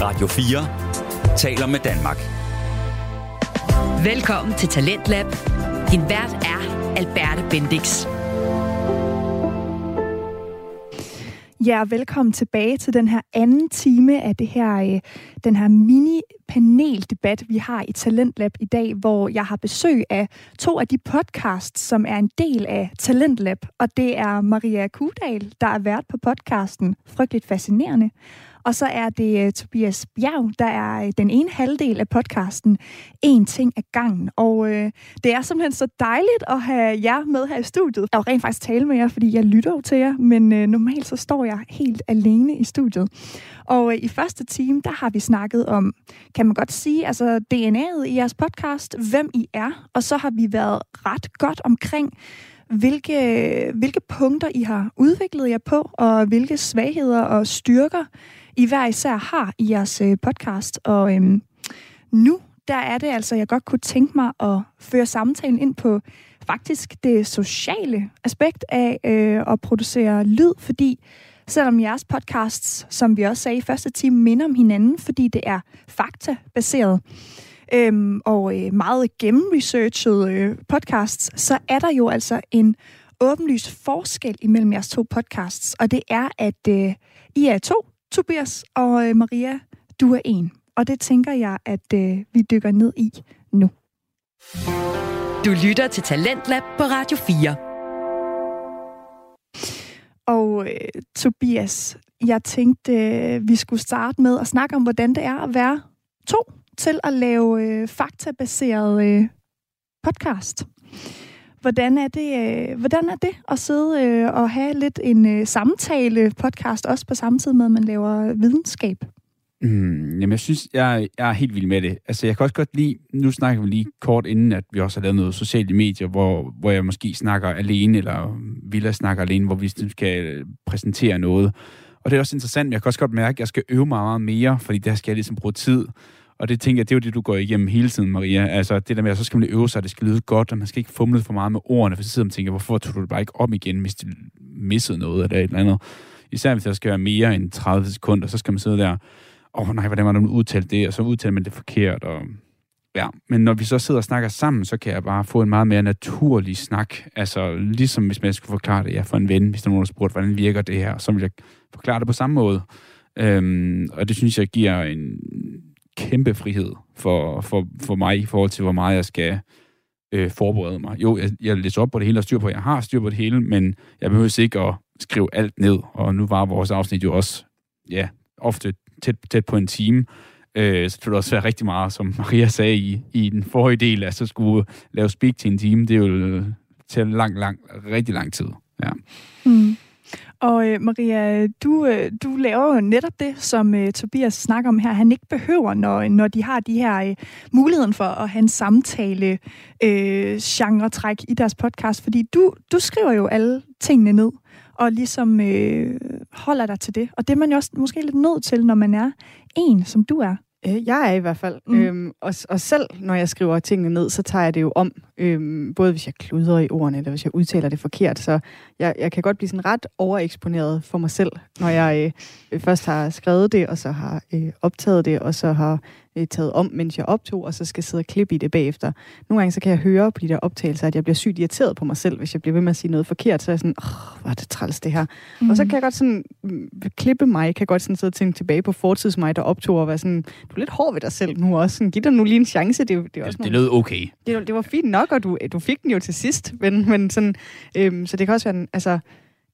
Radio 4 taler med Danmark. Velkommen til Talentlab. Din vært er Alberte Bendix. Ja, velkommen tilbage til den her anden time af det her, øh, den her mini-paneldebat, vi har i Talentlab i dag, hvor jeg har besøg af to af de podcasts, som er en del af Talentlab. Og det er Maria Kudal, der er vært på podcasten Frygteligt Fascinerende, og så er det uh, Tobias Bjerg, der er øh, den ene halvdel af podcasten En ting af gangen. Og uh, det er simpelthen så dejligt at have jer med her i studiet. Jeg vil rent faktisk tale med jer, fordi jeg lytter jo til jer, men uh, normalt så står jeg helt alene i studiet. Og uh, i første time, der har vi snakket om, kan man godt sige, altså DNA'et i jeres podcast, hvem I er, og så har vi været ret godt omkring, hvilke, hvilke punkter I har udviklet jer på, og hvilke svagheder og styrker I hver især har i jeres øh, podcast. Og øhm, nu, der er det altså, jeg godt kunne tænke mig at føre samtalen ind på faktisk det sociale aspekt af øh, at producere lyd, fordi selvom jeres podcasts, som vi også sagde i første time, minder om hinanden, fordi det er faktabaseret, øhm, og øh, meget gennemresearchet øh, podcasts, så er der jo altså en åbenlys forskel imellem jeres to podcasts, og det er, at øh, I er to, Tobias og øh, Maria, du er en. Og det tænker jeg, at øh, vi dykker ned i nu. Du lytter til Talentlab på Radio 4. Og øh, Tobias, jeg tænkte, øh, vi skulle starte med at snakke om, hvordan det er at være to til at lave øh, faktabaseret øh, podcast. Hvordan er det, øh, hvordan er det at sidde øh, og have lidt en øh, samtale podcast, også på samme tid med, at man laver videnskab? Mm, jamen, jeg synes, jeg, jeg er helt vild med det. Altså, jeg kan også godt lide, nu snakker vi lige kort inden, at vi også har lavet noget sociale medier, hvor, hvor jeg måske snakker alene, eller Villa snakker alene, hvor vi skal præsentere noget. Og det er også interessant, men jeg kan også godt mærke, at jeg skal øve mig meget mere, fordi der skal jeg ligesom bruge tid. Og det tænker jeg, det er jo det, du går igennem hele tiden, Maria. Altså det der med, at så skal man øve sig, det skal lyde godt, og man skal ikke fumle for meget med ordene, for så sidder man og tænker, hvorfor tog du det bare ikke op igen, hvis du missede noget eller et eller andet. Især hvis der skal være mere end 30 sekunder, så skal man sidde der, åh oh, nej, hvordan var det, udtalte det, og så udtaler man det forkert, og Ja, men når vi så sidder og snakker sammen, så kan jeg bare få en meget mere naturlig snak. Altså, ligesom hvis man skulle forklare det ja, for en ven, hvis der er nogen, der spurgte, hvordan virker det her, så vil jeg forklare det på samme måde. Øhm, og det synes jeg giver en kæmpe frihed for, for, for mig i forhold til, hvor meget jeg skal øh, forberede mig. Jo, jeg, jeg læser op på det hele og styr på, jeg har styr på det hele, men jeg behøver ikke at skrive alt ned. Og nu var vores afsnit jo også, ja, ofte tæt, tæt på en time. Øh, så det ville også være rigtig meget, som Maria sagde i, i den forrige del, at så skulle lave speak til en time. Det er jo til lang, lang, rigtig lang tid. Ja. Mm. Og øh, Maria, du, øh, du laver jo netop det, som øh, Tobias snakker om her. Han ikke behøver, når, når de har de her øh, muligheden for at have en samtale øh, genre-træk i deres podcast. Fordi du, du skriver jo alle tingene ned og ligesom øh, holder dig til det. Og det er man jo også måske lidt nødt til, når man er en, som du er. Øh, jeg er i hvert fald. Mm. Øhm, og, og selv når jeg skriver tingene ned, så tager jeg det jo om. Øhm, både hvis jeg kluder i ordene, eller hvis jeg udtaler det forkert. Så jeg, jeg kan godt blive sådan ret overeksponeret for mig selv, når jeg øh, først har skrevet det, og så har øh, optaget det, og så har øh, taget om, mens jeg optog, og så skal sidde og klippe i det bagefter. Nogle gange så kan jeg høre på de der optagelser, at jeg bliver sygt irriteret på mig selv, hvis jeg bliver ved med at sige noget forkert. Så er jeg sådan, åh, hvor er det træls det her. Mm. Og så kan jeg godt sådan, mm, klippe mig, kan godt sådan sidde og tænke tilbage på fortids mig, der optog, og være sådan, du er lidt hård ved dig selv nu også. Sådan, giv dig nu lige en chance. Det, det, er også det, det lød okay. Det, det var fint nok, og du, du fik den jo til sidst. Men, men sådan, øhm, så det kan også være, en, altså,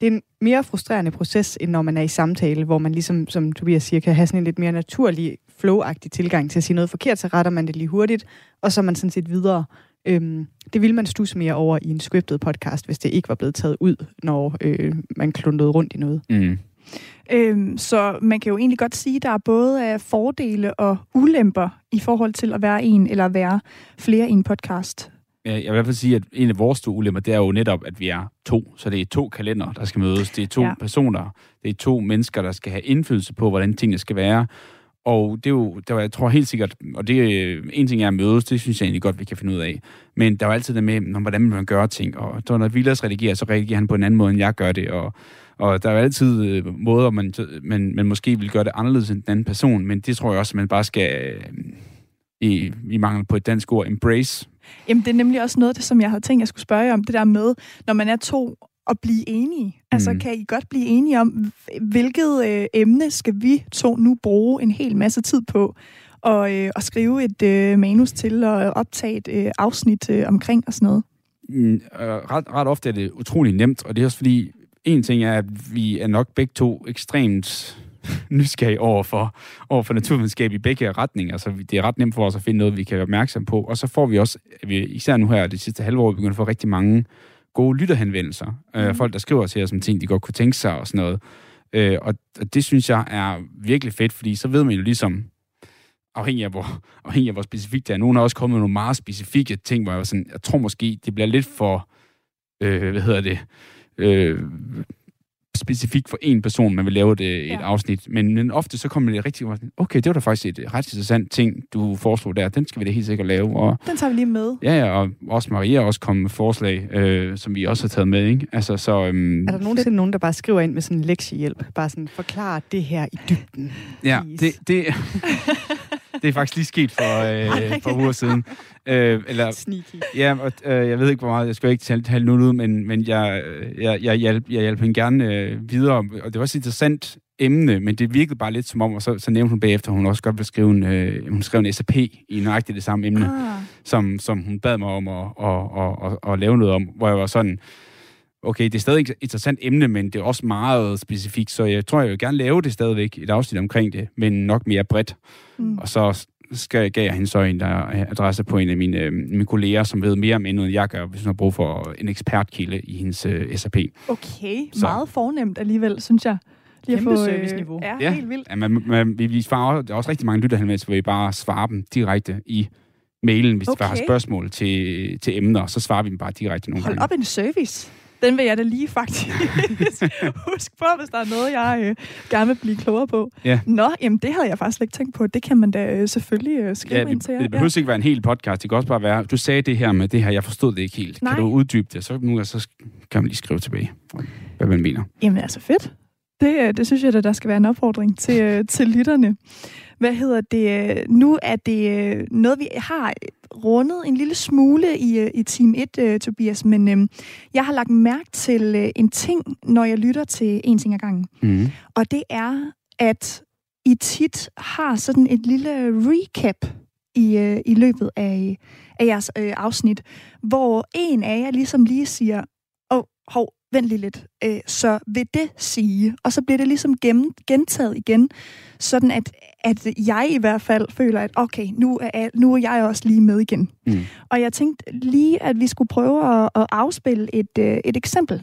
det er en mere frustrerende proces, end når man er i samtale, hvor man ligesom, som Tobias siger, kan have sådan en lidt mere naturlig, flow-agtig tilgang til at sige noget forkert, så retter man det lige hurtigt, og så er man sådan set videre. Øhm, det ville man stusse mere over i en scriptet podcast, hvis det ikke var blevet taget ud, når øh, man klundede rundt i noget. Mm. Øhm, så man kan jo egentlig godt sige, at der er både af fordele og ulemper i forhold til at være en eller være flere i en podcast. Jeg vil i hvert fald sige, at en af vores to ulemper, det er jo netop, at vi er to. Så det er to kalender, der skal mødes. Det er to ja. personer. Det er to mennesker, der skal have indflydelse på, hvordan tingene skal være. Og det er jo, der var, jeg tror helt sikkert, og det er en ting, er at mødes, det synes jeg egentlig godt, vi kan finde ud af. Men der var altid det med, hvordan man gør ting. Og så når Villas redigerer, så redigerer han på en anden måde, end jeg gør det. Og, Og der er jo altid øh, måder, man, man, man måske vil gøre det anderledes end den anden person, men det tror jeg også, man bare skal, øh, i, i mangel på et dansk ord, embrace. Jamen, det er nemlig også noget af det, som jeg havde tænkt, jeg skulle spørge jer om, det der med, når man er to, at blive enige. Altså, Mm. kan I godt blive enige om, hvilket øh, emne skal vi to nu bruge en hel masse tid på? Og, øh, og skrive et øh, manus til og optage et øh, afsnit øh, omkring og sådan noget. Mm, øh, ret, ret ofte er det utrolig nemt, og det er også fordi, en ting er, at vi er nok begge to ekstremt nysgerrige over for, over for naturvidenskab i begge retninger. Så det er ret nemt for os at finde noget, vi kan være opmærksom på. Og så får vi også, vi, især nu her det sidste halve år, begyndt at få rigtig mange gode lytterhenvendelser. Mm. Øh, folk, der skriver til os om ting, de godt kunne tænke sig og sådan noget. Øh, og, og det synes jeg er virkelig fedt, fordi så ved man jo ligesom, afhængig af, hvor, afhængig af, hvor specifikt det er. Nogle har også kommet med nogle meget specifikke ting, hvor jeg var sådan, jeg tror måske, det bliver lidt for, øh, hvad hedder det, øh, specifikt for en person, man vil lave det, et Ja. afsnit. Men, men ofte så kommer det rigtig, okay, det var da faktisk et ret interessant ting, du foreslog der. Den skal vi da helt sikkert lave. Og, Den tager vi lige med. ja, ja, og også Maria også kommet med forslag, øh, som vi også har taget med, ikke? Altså, så... Øhm, Er der nogensinde nogen, der bare skriver ind med sådan en lektiehjælp? Bare sådan, forklar det her i dybden. Ja, Please. det, det, det er faktisk lige sket for, øh, for uger siden. Øh, eller, Sneaky. ja, og, øh, jeg ved ikke, hvor meget, jeg skal ikke tale, tale nu ud, men, men jeg, jeg, jeg, hjælp, jeg hjalp hende gerne øh, videre, og det var også et interessant emne, men det virkede bare lidt som om, og så, så nævnte hun bagefter, at hun også godt ville skrive en, øh, hun skrev en SAP i nøjagtigt det samme emne, Ah, som, som hun bad mig om at, at, at, at, at lave noget om, hvor jeg var sådan, okay, det er stadig et interessant emne, men det er også meget specifikt, så jeg tror, jeg vil gerne lave det stadigvæk, et afsnit omkring det, men nok mere bredt. mm. Og så skal, gav jeg hende så en der er adresse på en af mine, øh, mine kolleger, som ved mere om emnet, end jeg gør, hvis hun har brug for en ekspertkilde i hendes øh, SAP. Okay, Så- meget fornemt alligevel, synes jeg. Lige at Kæmpe få, øh, serviceniveau. Ja, Ja. helt vildt. Ja, man, man, vi, vi svarer, der er også rigtig mange lytterhenvendelser, hvor vi bare svarer dem direkte i mailen, hvis okay. de bare har spørgsmål til, til emner, så svarer vi dem bare direkte nogle Hold gange. op en service. Den vil jeg da lige faktisk huske på, hvis der er noget, jeg øh, gerne vil blive klogere på. Ja. Nå, jamen det havde jeg faktisk slet ikke tænkt på. Det kan man da øh, selvfølgelig øh, skrive Ja, ind til det, jer. det behøver ikke være en hel podcast. Det kan også bare være, du sagde det her med det her, jeg forstod det ikke helt. Nej. Kan du uddybe det? Så nu så kan man lige skrive tilbage, hvad man mener. Jamen altså fedt. Det, øh, det synes jeg, at der skal være en opfordring til, øh, til lytterne. Hvad hedder det? Nu er det øh, noget, vi har rundet en lille smule i, i Team 1, øh, Tobias, men øh, jeg har lagt mærke til øh, en ting, når jeg lytter til en ting ad gangen. Mm. Og det er, at I tit har sådan et lille recap i, øh, i løbet af, af jeres øh, afsnit, hvor en af jer ligesom lige siger, åh, oh, hov, vent lige lidt, øh, så vil det sige, og så bliver det ligesom gennem, gentaget igen, sådan at, at jeg i hvert fald føler, at okay, nu er, nu er jeg også lige med igen. Mm. Og jeg tænkte lige, at vi skulle prøve at, at afspille et, øh, et eksempel.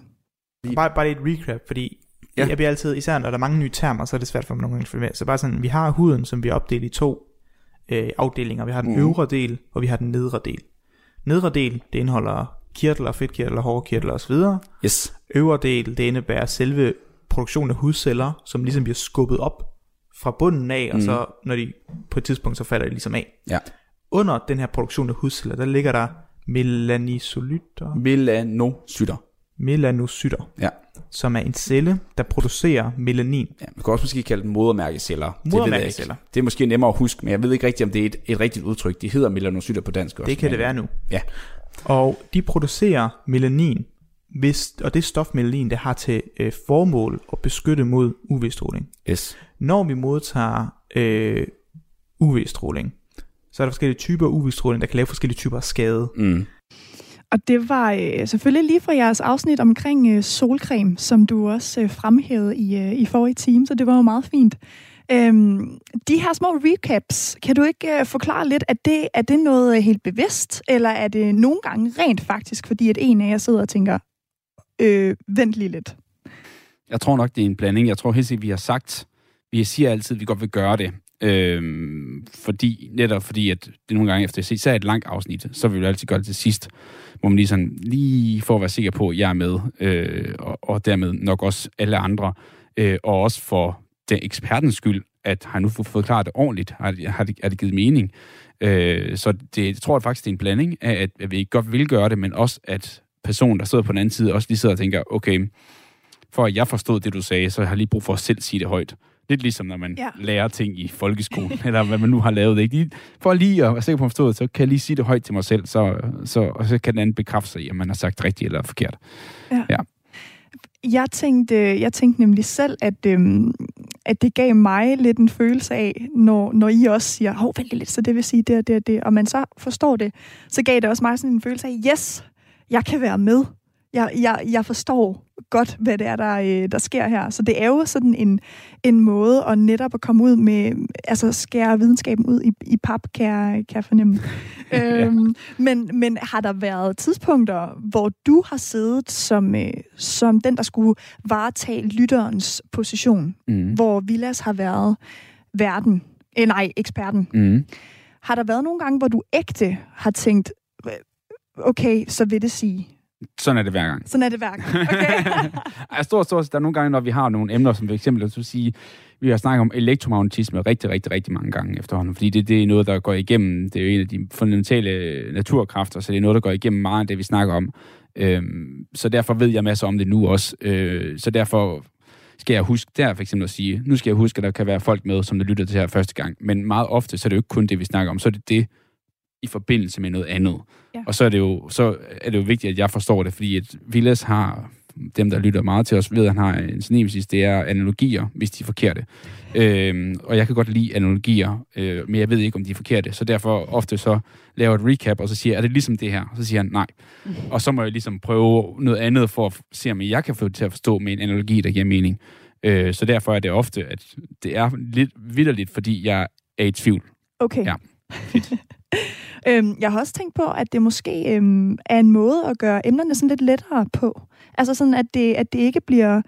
Bare, bare et recap, fordi Ja. jeg bliver altid, især når der er mange nye termer, så er det svært for mig nogle gange at følge med. Så bare sådan, vi har huden, som vi er opdelt i to øh, afdelinger. Vi har den mm. øvre del, og vi har den nedre del. Nedre del, det indeholder kirtler, fedtkirtler, hårkirtler osv. Yes. Øvre del, det indebærer selve produktionen af hudceller, som ligesom bliver skubbet op fra bunden af, og Mhm. så når de på et tidspunkt, så falder de ligesom af. Ja. Under den her produktion af hudceller, der ligger der melanisolytter, Melanocytter. melanocytter, Ja. som er en celle, der producerer melanin. ja. Man kan også måske kalde dem modermærkeceller. Det Modermærkeceller. ikke. Det er måske nemmere at huske, men jeg ved ikke rigtigt, om det er et, et rigtigt udtryk. De hedder melanocytter på dansk også. Det kan men- det være nu. Ja. Og de producerer melanin, hvis, og det stof melanin, det har til øh, formål at beskytte mod UV-stråling. Yes. Når vi modtager øh, UV-stråling, så er der forskellige typer af UV-stråling, der kan lave forskellige typer af skade. Mm. Og det var øh, selvfølgelig lige fra jeres afsnit omkring øh, solcreme, som du også øh, fremhævede i, øh, i forrige time, så det var jo meget fint. Øhm, de her små recaps, kan du ikke øh, forklare lidt, at det, er det noget øh, helt bevidst, eller er det nogle gange rent faktisk, fordi at en af jer sidder og tænker, øh, vent lige lidt. Jeg tror nok, det er en blanding. Jeg tror helt sikkert, vi har sagt, vi siger altid, at vi godt vil gøre det. Øhm, fordi, netop fordi, at det nogle gange efter at se, et langt afsnit, så vil vi altid gøre det til sidst, hvor man lige sådan, lige for at være sikker på, at jeg er med, øh, og, og dermed nok også alle andre, øh, og også for den ekspertens skyld, at har nu fået forklaret det ordentligt, har det, har det, er det givet mening. Øh, så det, jeg tror faktisk, det er en blanding af, at, at vi godt vil gøre det, men også at personen, der sidder på den anden side, også lige sidder og tænker, okay, for at jeg forstod det, du sagde, så har jeg lige brug for at selv sige det højt. Lidt ligesom, når man Ja. ja. lærer ting i folkeskolen, eller hvad man nu har lavet. Ikke? Lige, for lige at være sikker på at det, så kan jeg lige sige det højt til mig selv, så, så, og så kan den anden bekræfte sig i, om man har sagt rigtigt eller forkert. Jeg tænkte, jeg tænkte nemlig selv, at, øhm, at det gav mig lidt en følelse af, når, når I også siger, hov, vent lidt, så det vil sige det og det og det, og man så forstår det, så gav det også mig sådan en følelse af, yes, jeg kan være med. Jeg, jeg, jeg forstår godt, hvad det er, der, øh, der sker her. Så det er jo sådan en, en måde at netop at komme ud med, altså skære videnskaben ud i, i pap, kan jeg, kan jeg fornemme. øhm, men, men har der været tidspunkter, hvor du har siddet som, øh, som den, der skulle varetage lytterens position, Mm. hvor Villas har været verden, eh, nej, eksperten. Mm. Har der været nogle gange, hvor du ægte har tænkt, okay, så vil det sige. Sådan er det hver gang. Sådan er det hver gang. Okay. Ej, stort, stort, der er nogle gange, når vi har nogle emner, som for eksempel, os sige, vi har snakket om elektromagnetisme rigtig, rigtig, rigtig mange gange efterhånden, fordi det, det er noget, der går igennem, det er jo en af de fundamentale naturkræfter, så det er noget, der går igennem meget af det, vi snakker om. Øhm, så derfor ved jeg masser om det nu også. Øh, så derfor skal jeg huske der for eksempel at sige, nu skal jeg huske, at der kan være folk med, som der lytter til her første gang, men meget ofte, så er det jo ikke kun det, vi snakker om, så er det det i forbindelse med noget andet. Ja. Og så er, det jo, så er det jo vigtigt, at jeg forstår det, fordi at Villas har dem, der lytter meget til os, ved, at han har en nemesis, det er analogier, hvis de er forkerte. Øhm, og jeg kan godt lide analogier, øh, men jeg ved ikke, om de er forkerte. Så derfor ofte så laver et recap, og så siger jeg, er det ligesom det her? Så siger han nej. Og så må jeg ligesom prøve noget andet for at se, om jeg kan få det til at forstå med en analogi, der giver mening. Øh, så derfor er det ofte, at det er lidt vidderligt, fordi jeg er i tvivl. okay. Ja. øhm, jeg har også tænkt på, at det måske øhm, er en måde at gøre emnerne sådan lidt lettere på. Altså sådan, at det, at det ikke bliver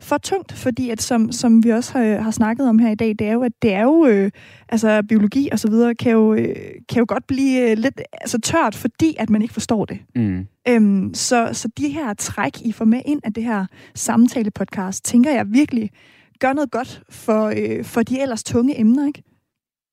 for tungt, fordi at som, som vi også har, har snakket om her i dag, det er jo, at det er jo, øh, altså biologi og så videre, kan jo, øh, kan jo godt blive øh, lidt altså, tørt, fordi at man ikke forstår det. Mm. Øhm, så, så de her træk, I får med ind af det her samtale-podcast, tænker jeg virkelig gør noget godt for, øh, for de ellers tunge emner, ikke?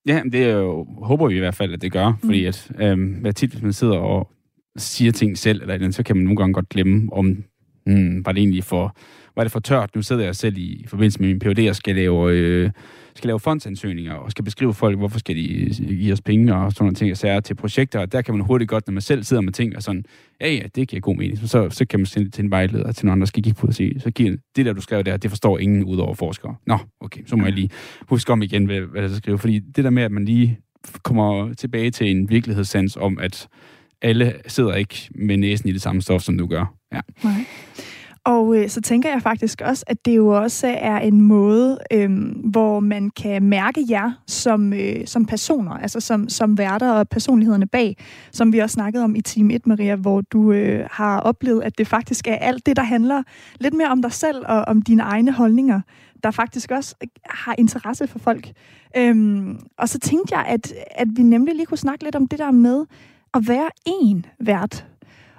Ja, det er jo, håber vi i hvert fald, at det gør, mm. fordi at, øhm, tit, hvis man sidder og siger ting selv, eller andet, så kan man nogle gange godt glemme, om hmm, var det egentlig for, var det for tørt. Nu sidder jeg selv i, i forbindelse med min PhD og skal lave, øh, skal lave fondsansøgninger, og skal beskrive folk, hvorfor skal de øh, give os penge, og sådan nogle ting, og sager til projekter, og der kan man hurtigt godt, når man selv sidder med ting, og sådan, ja, ja, det giver god mening, så, så kan man sende det til en vejleder, til nogen, der skal kigge på og sige, så giver det der, du skrev der, det forstår ingen ud over forskere. Nå, okay, så må jeg lige huske om igen, hvad, hvad der skal skrive, fordi det der med, at man lige kommer tilbage til en virkelighedssans om, at alle sidder ikke med næsen i det samme stof, som du gør. Ja. Nej. Og øh, så tænker jeg faktisk også, at det jo også er en måde, øh, hvor man kan mærke jer som, øh, som personer, altså som, som værter og personlighederne bag, som vi også snakkede om i Team 1, Maria, hvor du øh, har oplevet, at det faktisk er alt det, der handler lidt mere om dig selv og om dine egne holdninger, der faktisk også øh, har interesse for folk. Øhm, og så tænkte jeg, at, at vi nemlig lige kunne snakke lidt om det der med at være en vært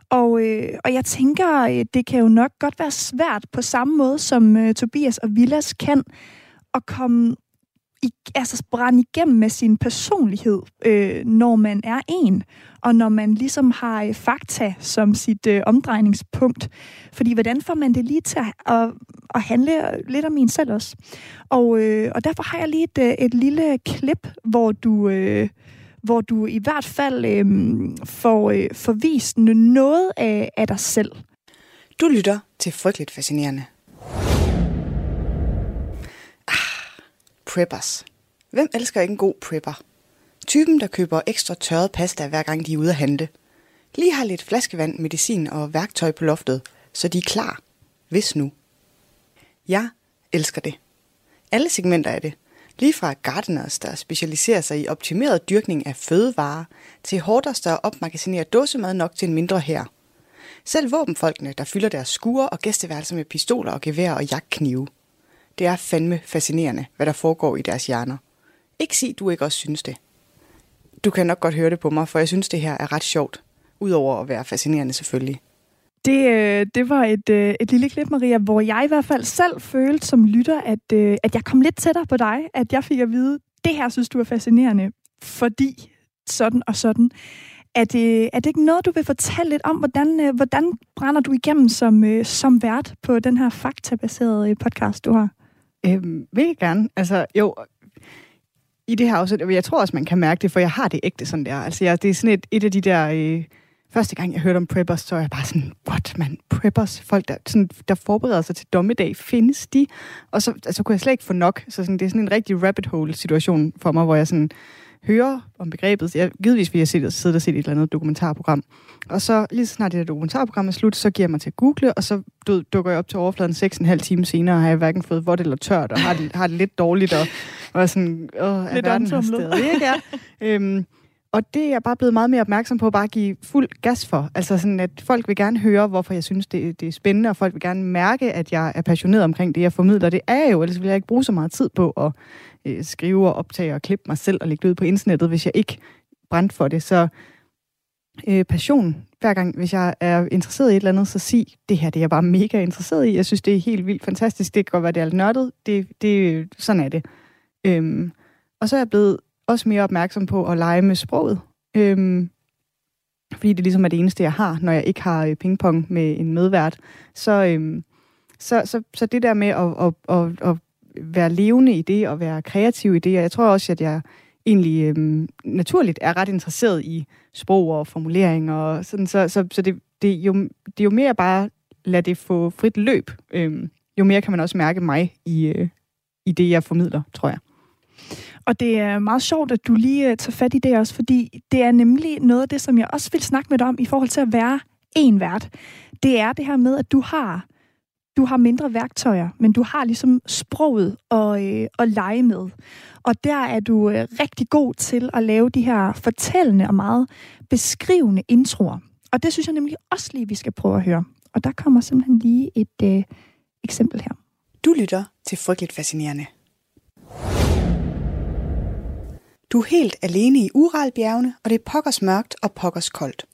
og, øh, og jeg tænker, øh, det kan jo nok godt være svært på samme måde, som øh, Tobias og Villas kan, at komme i, altså brænde igennem med sin personlighed, øh, når man er en, og når man ligesom har øh, fakta som sit øh, omdrejningspunkt. Fordi hvordan får man det lige til at, at, at handle lidt om en selv også? Og, øh, og derfor har jeg lige et, øh, et lille klip, hvor du... Øh, hvor du i hvert fald øh, får, øh, får vist noget af, af dig selv. Du lytter til Frygteligt Fascinerende. Ah, preppers. Hvem elsker ikke en god prepper? Typen, der køber ekstra tørret pasta, hver gang de er ude at handle. Lige har lidt flaskevand, medicin og værktøj på loftet, så de er klar. Hvis nu. Jeg elsker det. Alle segmenter af det. Lige fra gardeners, der specialiserer sig i optimeret dyrkning af fødevarer, til hoarders, der opmagasinerer dåsemad nok til en mindre her. Selv våbenfolkene, der fylder deres skure og gæsteværelser med pistoler og gevær og jagtknive. Det er fandme fascinerende, hvad der foregår i deres hjerner. Ikke sig, du ikke også synes det. Du kan nok godt høre det på mig, for jeg synes, det her er ret sjovt. Udover at være fascinerende selvfølgelig. Det, øh, det var et, øh, et lille klip, Maria, hvor jeg i hvert fald selv følte som lytter, at, øh, at jeg kom lidt tættere på dig. At jeg fik at vide, det her synes du er fascinerende, fordi sådan og sådan. Er det, er det ikke noget, du vil fortælle lidt om? Hvordan, hvordan brænder du igennem som, som vært på den her faktabaserede podcast, du har? Øhm, vil jeg gerne. Altså, jo, i det her afsnit, jeg tror også, man kan mærke det, for jeg har det ægte sådan der. Altså, jeg, det er sådan et, et af de der... Øh, første gang, jeg hørte om preppers, så er jeg bare sådan, what, man, preppers, folk, der, sådan, der forbereder sig til dommedag, findes de? Og så altså, kunne jeg slet ikke få nok. Så sådan, det er sådan en rigtig rabbit hole situation for mig, hvor jeg sådan hører om begrebet. Jeg, givetvis vil jeg sidde, sidde og se et eller andet dokumentarprogram. Og så lige så snart det der dokumentarprogram er slut, så giver jeg mig til at google, og så du, dukker jeg op til overfladen 6,5 timer senere, og har jeg hverken fået vådt eller tørt, og har det, har det lidt dårligt, og, og sådan, åh, er Lidt verden her stadig, ikke? Ja. øhm, og det er jeg bare blevet meget mere opmærksom på at bare give fuld gas for. Altså sådan, at folk vil gerne høre, hvorfor jeg synes, det, det er spændende, og folk vil gerne mærke, at jeg er passioneret omkring det, jeg formidler. Det er jeg jo, ellers vil jeg ikke bruge så meget tid på at øh, skrive og optage og klippe mig selv og lægge det ud på internettet, hvis jeg ikke brændte for det. Så øh, passion, hver gang, hvis jeg er interesseret i et eller andet, så sig, det her det er jeg bare mega interesseret i. Jeg synes, det er helt vildt fantastisk. Det kan godt være, det er lidt nørdet. Det, det, sådan er det. Øhm, og så er jeg blevet også mere opmærksom på at lege med sproget. Øhm, fordi det ligesom er det eneste, jeg har, når jeg ikke har øh, pingpong med en medvært. Så, øhm, så, så, så det der med at, at, at, at være levende i det, og være kreativ i det, og jeg tror også, at jeg egentlig øhm, naturligt er ret interesseret i sprog og formulering, og sådan, så, så, så det, det, jo, det er jo mere bare lade det få frit løb, øhm, jo mere kan man også mærke mig i, øh, i det, jeg formidler, tror jeg. Og det er meget sjovt, at du lige øh, tager fat i det også, fordi det er nemlig noget af det, som jeg også vil snakke med dig om i forhold til at være en vært. Det er det her med, at du har du har mindre værktøjer, men du har ligesom sproget og, øh, at lege med. Og der er du øh, rigtig god til at lave de her fortællende og meget beskrivende introer. Og det synes jeg nemlig også lige, vi skal prøve at høre. Og der kommer simpelthen lige et øh, eksempel her. Du lytter til Frygteligt Fascinerende. Du er helt alene i Uralbjergene, og det er pokkers mørkt og pokkers koldt.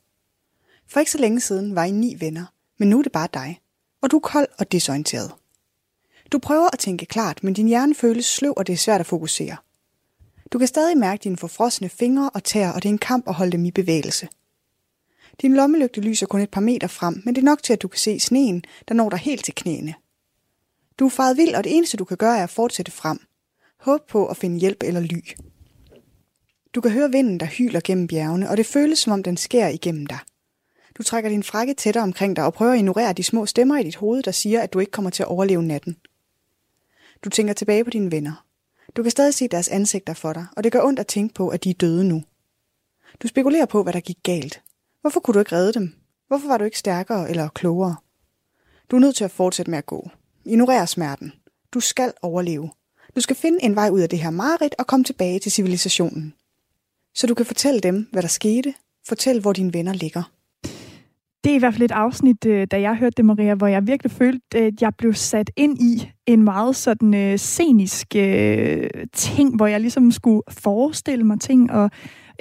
For ikke så længe siden var I ni venner, men nu er det bare dig. Og du er kold og desorienteret. Du prøver at tænke klart, men din hjerne føles sløv, og det er svært at fokusere. Du kan stadig mærke dine forfrosne fingre og tæer, og det er en kamp at holde dem i bevægelse. Din lommelygte lyser kun et par meter frem, men det er nok til, at du kan se sneen, der når dig helt til knæene. Du er faret vild, og det eneste, du kan gøre, er at fortsætte frem. Håb på at finde hjælp eller ly. Du kan høre vinden, der hyler gennem bjergene, og det føles, som om den skærer igennem dig. Du trækker din frakke tættere omkring dig og prøver at ignorere de små stemmer i dit hoved, der siger, at du ikke kommer til at overleve natten. Du tænker tilbage på dine venner. Du kan stadig se deres ansigter for dig, og det gør ondt at tænke på, at de er døde nu. Du spekulerer på, hvad der gik galt. Hvorfor kunne du ikke redde dem? Hvorfor var du ikke stærkere eller klogere? Du er nødt til at fortsætte med at gå. Ignorer smerten. Du skal overleve. Du skal finde en vej ud af det her mareridt og komme tilbage til civilisationen. Så du kan fortælle dem, hvad der skete. Fortæl, hvor dine venner ligger. Det er i hvert fald et afsnit, øh, da jeg hørte det, Maria, hvor jeg virkelig følte, at jeg blev sat ind i en meget sådan øh, scenisk øh, ting, hvor jeg ligesom skulle forestille mig ting og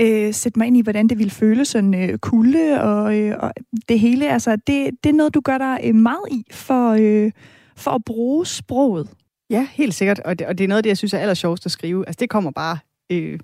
øh, sætte mig ind i, hvordan det ville føles sådan øh, kulde og, øh, og det hele. Altså, det, det er noget, du gør dig øh, meget i for, øh, for at bruge sproget. Ja, helt sikkert. Og det, og det er noget af det, jeg synes er allersjovest at skrive. Altså, det kommer bare... Øh,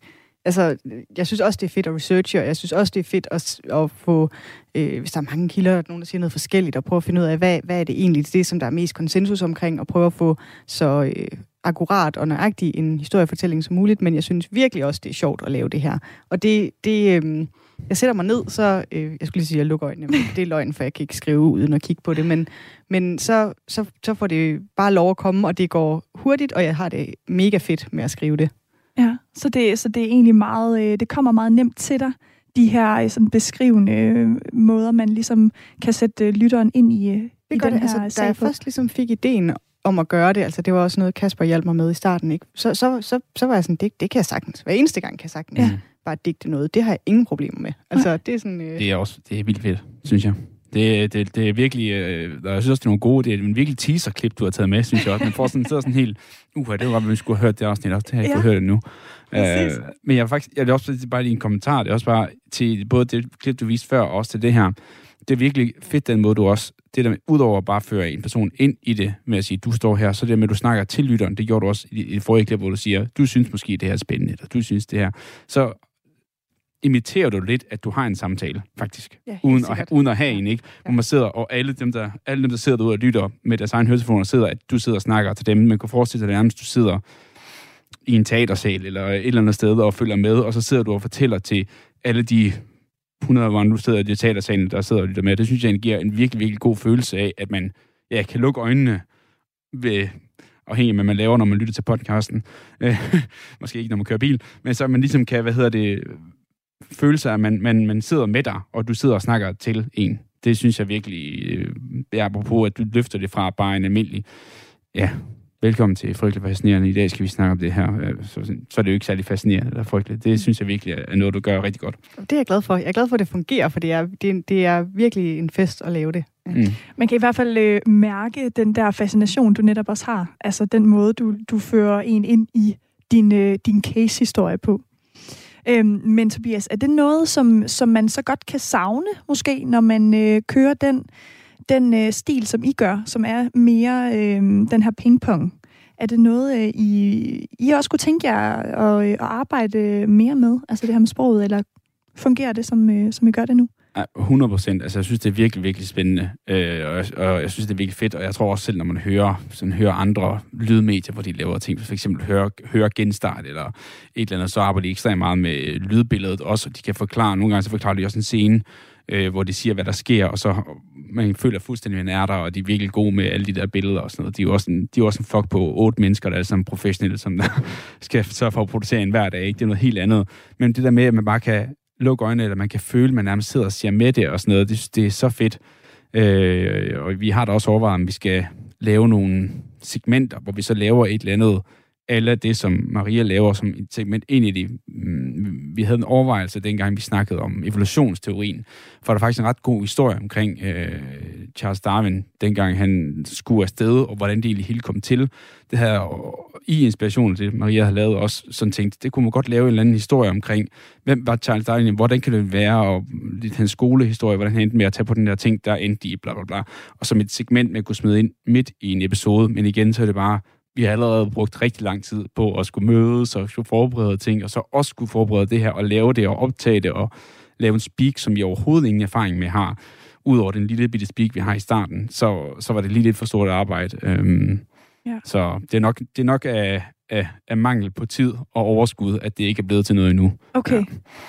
altså, jeg synes også, det er fedt at researche, og jeg synes også, det er fedt at, at få, øh, hvis der er mange kilder, nogen, der siger noget forskelligt, og prøve at finde ud af, hvad, hvad er det egentlig, det som der er mest konsensus omkring, og prøve at få så øh, akkurat og nøjagtig en historiefortælling som muligt, men jeg synes virkelig også, det er sjovt at lave det her. Og det, det øh, jeg sætter mig ned, så, øh, jeg skulle lige sige, at jeg lukker øjnene, men det er løgn, for jeg kan ikke skrive uden at kigge på det, men, men så, så, så får det bare lov at komme, og det går hurtigt, og jeg har det mega fedt med at skrive det. Ja, så det, så det er egentlig meget, øh, det kommer meget nemt til dig, de her øh, sådan beskrivende øh, måder, man ligesom kan sætte øh, lytteren ind i, i Det gør den det. her Altså, da jeg på. først ligesom fik ideen om at gøre det, altså det var også noget, Kasper hjalp mig med i starten, ikke? Så, så, så, så var jeg sådan, det, det kan jeg sagtens. Hver eneste gang kan jeg sagtens Ja. bare digte noget. Det har jeg ingen problemer med. Altså, det er sådan... Øh, Det er også det er vildt fedt, synes jeg. Det, det, det er virkelig, øh, og jeg synes også, det er nogle gode, det er en virkelig teaser-klip, du har taget med, synes jeg også. Man får sådan, sidder sådan helt, uh, det var godt, vi skulle have hørt det afsnit også, det har jeg ikke Ja. hørt endnu. Uh, Præcis. men jeg faktisk, jeg vil også bare lige en kommentar, det er også bare til både det klip, du viste før, og også til det her. Det er virkelig fedt, den måde, du også, det der med, udover at bare føre en person ind i det, med at sige, du står her, så det med, at du snakker til lytteren, det gjorde du også i, i det forrige klip, hvor du siger, du synes måske, det her er spændende, eller du synes det her. Så imiterer du lidt, at du har en samtale, faktisk. Ja, uden, at, sikkert. uden at have en, ikke? Hvor Ja. man sidder, og alle dem, der, alle dem, der sidder derude og lytter med deres egen høretelefoner, sidder, at du sidder og snakker til dem. Man kan forestille sig, at nærmest du sidder i en teatersal eller et eller andet sted og følger med, og så sidder du og fortæller til alle de 100, hvor nu sidder i de teatersalen, der sidder og lytter med. Det synes jeg giver en virkelig, virkelig god følelse af, at man ja, kan lukke øjnene ved, afhængig af, hvad man laver, når man lytter til podcasten. Øh, Måske ikke, når man kører bil, men så man ligesom kan, hvad hedder det, føle sig, at man, man, man sidder med dig, og du sidder og snakker til en. Det synes jeg virkelig, øh, er apropos, at du løfter det fra bare en almindelig, ja, velkommen til Frygtelig Fascinerende. I dag skal vi snakke om det her. Øh, Så, så er det jo ikke særlig fascinerende eller frygteligt. Det synes jeg virkelig er noget, du gør rigtig godt. Det er jeg glad for. Jeg er glad for, at det fungerer, for det er, det, er- det er virkelig en fest at lave det. Mm. Man kan i hvert fald øh, mærke den der fascination, du netop også har. Altså den måde, du, du fører en ind i din, øh, din case-historie på. Øhm, men Tobias, er det noget, som, som man så godt kan savne, måske, når man øh, kører den, den øh, stil, som I gør, som er mere øh, den her pingpong? Er det noget, øh, I, I også kunne tænke jer at, øh, at arbejde mere med? Altså det her med sproget, eller fungerer det, som, øh, som I gør det nu? 100 procent. Altså, jeg synes, det er virkelig, virkelig spændende. Øh, og, jeg, og jeg synes, det er virkelig fedt. Og jeg tror også selv, når man hører, sådan, hører andre lydmedier, hvor de laver ting, for eksempel hører, hører genstart eller et eller andet, så arbejder de ekstremt meget med øh, lydbilledet også. og De kan forklare, nogle gange så forklarer de også en scene, øh, hvor de siger, hvad der sker, og så man føler fuldstændig, at man er der, og de er virkelig gode med alle de der billeder og sådan noget. De er jo også en, de er også en fuck på otte mennesker, der er alle sammen professionelle, som der skal sørge for at producere en hver dag. Ikke? Det er noget helt andet. Men det der med, at man bare kan lukke øjnene, eller man kan føle, at man nærmest sidder og siger med det og sådan noget, det, det er så fedt. Øh, og vi har da også overvejet, om vi skal lave nogle segmenter, hvor vi så laver et eller andet, eller det, som Maria laver som et segment ind i det. Mm, vi havde en overvejelse, dengang vi snakkede om evolutionsteorien, for der er faktisk en ret god historie omkring øh, Charles Darwin, dengang han skulle afsted, og hvordan det egentlig hele kom til. Det her, i inspiration til det, Maria har lavet også, sådan tænkt, det kunne man godt lave en eller anden historie omkring, hvem var Charles Darwin, hvordan kan det være, og lidt hans skolehistorie, hvordan han endte med at tage på den der ting, der endte i, bla bla bla, og som et segment, man kunne smide ind midt i en episode, men igen, så er det bare, vi har allerede brugt rigtig lang tid på at skulle mødes og skulle forberede ting, og så også skulle forberede det her, og lave det, og optage det, og lave en speak, som vi overhovedet ingen erfaring med har, udover den lille bitte speak, vi har i starten, så, så var det lige lidt for stort arbejde. Øhm, Ja. Så det er nok, det er nok af, af, af mangel på tid og overskud, at det ikke er blevet til noget endnu. Okay. Ja.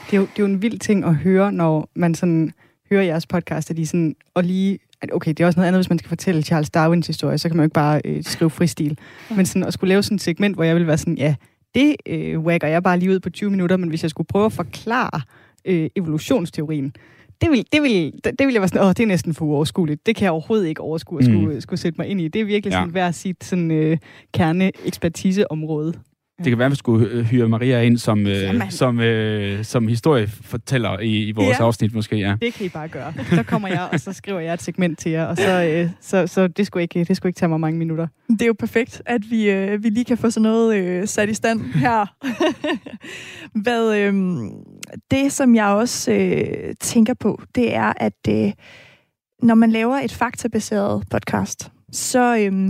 Det er, jo, det er jo en vild ting at høre, når man sådan hører jeres podcast, at de sådan, og lige, at okay, det er også noget andet, hvis man skal fortælle Charles Darwins historie, så kan man jo ikke bare øh, skrive fristil. Men sådan at skulle lave sådan et segment, hvor jeg vil være sådan, ja, det øh, wagger jeg bare lige ud på 20 minutter, men hvis jeg skulle prøve at forklare øh, evolutionsteorien, det vil, det, vil, det vil jeg være sådan, åh, det er næsten for uoverskueligt. Det kan jeg overhovedet ikke overskue at Mm. skulle, skulle sætte mig ind i. Det er virkelig Ja. sådan hver sit sådan, øh, kerne-ekspertiseområde. Det kan være, at vi skulle hyre Maria ind som, øh, Jamen. som, øh, som historiefortæller i, i vores Ja. afsnit måske, ja. Det kan I bare gøre. Så kommer jeg, og så skriver jeg et segment til jer, og så, øh, så, så det, skulle ikke, det skulle ikke tage mig mange minutter. Det er jo perfekt, at vi, øh, vi lige kan få sådan noget øh, sat i stand her. Hvad, øh, det, som jeg også øh, tænker på, det er, at øh, når man laver et faktabaseret podcast, så, øh,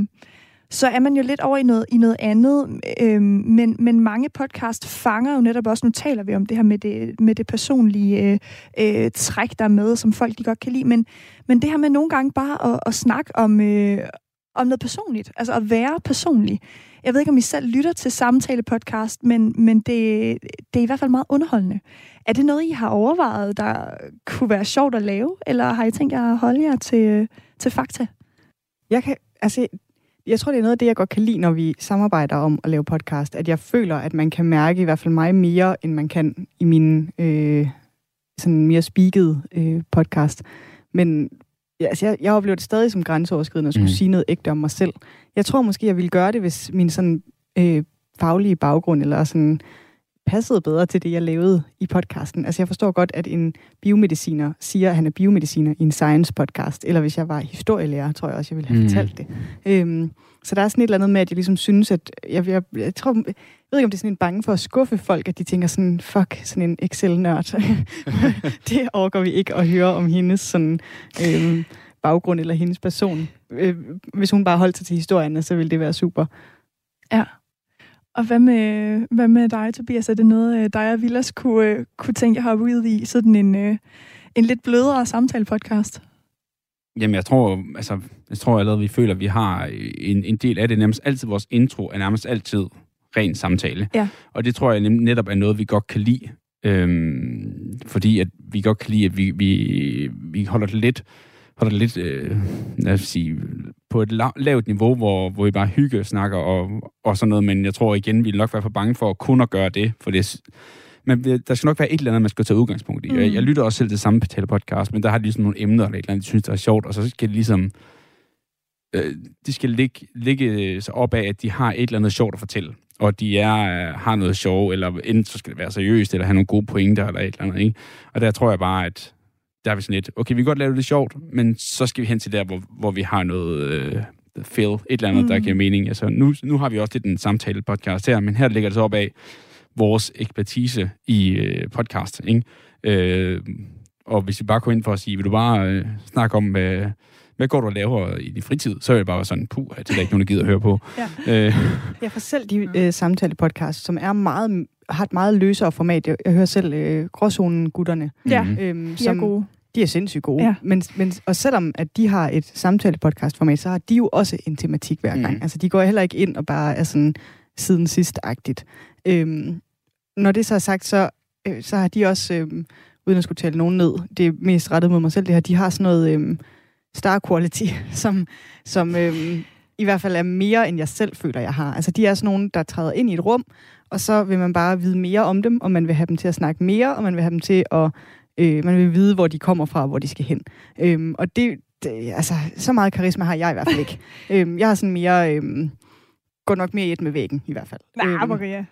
så er man jo lidt over i noget, i noget andet. Øhm, men, men mange podcast fanger jo netop også, nu taler vi om det her med det, med det personlige øh, øh, træk, der er med, som folk de godt kan lide. Men, men det her med nogle gange bare at, at snakke om, øh, om noget personligt. Altså at være personlig. Jeg ved ikke, om I selv lytter til samtale-podcast, men, men det, det er i hvert fald meget underholdende. Er det noget, I har overvejet, der kunne være sjovt at lave? Eller har I tænkt jer at holde jer til, øh, til fakta? Jeg kan, altså, jeg tror, det er noget af det, jeg godt kan lide, når vi samarbejder om at lave podcast, at jeg føler, at man kan mærke i hvert fald mig mere, end man kan i min øh, sådan mere speakede øh, podcast. Men ja, altså, jeg, jeg oplever det stadig som grænseoverskridende at skulle mm. sige noget ægte om mig selv. Jeg tror måske, jeg ville gøre det, hvis min sådan øh, faglige baggrund eller sådan passede bedre til det, jeg lavede i podcasten. Altså jeg forstår godt, at en biomediciner siger, at han er biomediciner i en science podcast, eller hvis jeg var historielærer, tror jeg også, jeg ville have Mm. fortalt det. Øhm, så der er sådan et eller andet med, at jeg ligesom synes, at jeg, jeg, jeg tror, jeg ved ikke, om det er sådan en bange for at skuffe folk, at de tænker sådan, fuck, sådan en Excel-nørd. det overgår vi ikke at høre om hendes sådan, øhm, baggrund eller hendes person. Øh, hvis hun bare holdt sig til historierne, så ville det være super. Ja. Og hvad med, hvad med dig, Tobias? Er det noget, øh, dig og Villas kunne, øh, kunne tænke jer hoppe ud i? Sådan en, øh, en lidt blødere samtale-podcast? Jamen, jeg tror, altså, jeg tror allerede, vi føler, at vi har en, en del af det. Nærmest altid vores intro er nærmest altid ren samtale. Ja. Og det tror jeg netop er noget, vi godt kan lide. Øhm, fordi at vi godt kan lide, at vi, vi, vi holder det lidt, holder lidt øh, lad os sige, på et la- lavt niveau, hvor, hvor vi bare hygge snakker og, og sådan noget. Men jeg tror igen, vi nok være for bange for at kun at gøre det. For det men der skal nok være et eller andet, man skal tage udgangspunkt i. Mm. Jeg, jeg lytter også selv til samme podcast, men der har de ligesom nogle emner eller et eller andet, de synes, der er sjovt, og så skal det ligesom... Øh, de skal ligge, ligge sig op af, at de har et eller andet sjovt at fortælle og de er, har noget sjov, eller enten så skal det være seriøst, eller have nogle gode pointer, eller et eller andet, ikke? Og der tror jeg bare, at der er vi sådan lidt, okay, vi kan godt lave det sjovt, men så skal vi hen til der, hvor, hvor vi har noget øh, feel, et eller andet, mm. der giver mening. Altså, nu, nu har vi også lidt en samtale-podcast her, men her ligger det så op af vores ekspertise i øh, podcast, ikke? Øh, og hvis vi bare går ind for at sige, vil du bare øh, snakke om, hvad, hvad går du og laver i din fritid? Så er det bare sådan, puh, det er ikke nogen, der gider at høre på. Ja. Øh. Jeg får selv de øh, samtale-podcast, som er meget, har et meget løsere format. Jeg, jeg hører selv øh, Gråzonen-gutterne. Ja, øhm, de er gode. De er sindssygt gode. Ja. Men, men, og selvom at de har et samtale-podcast-format, så har de jo også en tematik hver gang. Mm. Altså, de går heller ikke ind og bare er sådan siden sidst-agtigt. Øhm, når det så er sagt, så, øh, så har de også, øh, uden at skulle tale nogen ned, det er mest rettet mod mig selv, det her, de har sådan noget... Øh, star quality, som, som øhm, i hvert fald er mere, end jeg selv føler, jeg har. Altså, de er sådan nogle, der træder ind i et rum, og så vil man bare vide mere om dem, og man vil have dem til at snakke mere, og man vil have dem til at... Øh, man vil vide, hvor de kommer fra, og hvor de skal hen. Øhm, og det, det, altså, så meget karisma har jeg i hvert fald ikke. øhm, jeg har sådan mere... Øhm, går nok mere i et med væggen, i hvert fald. Nej, øhm, Maria.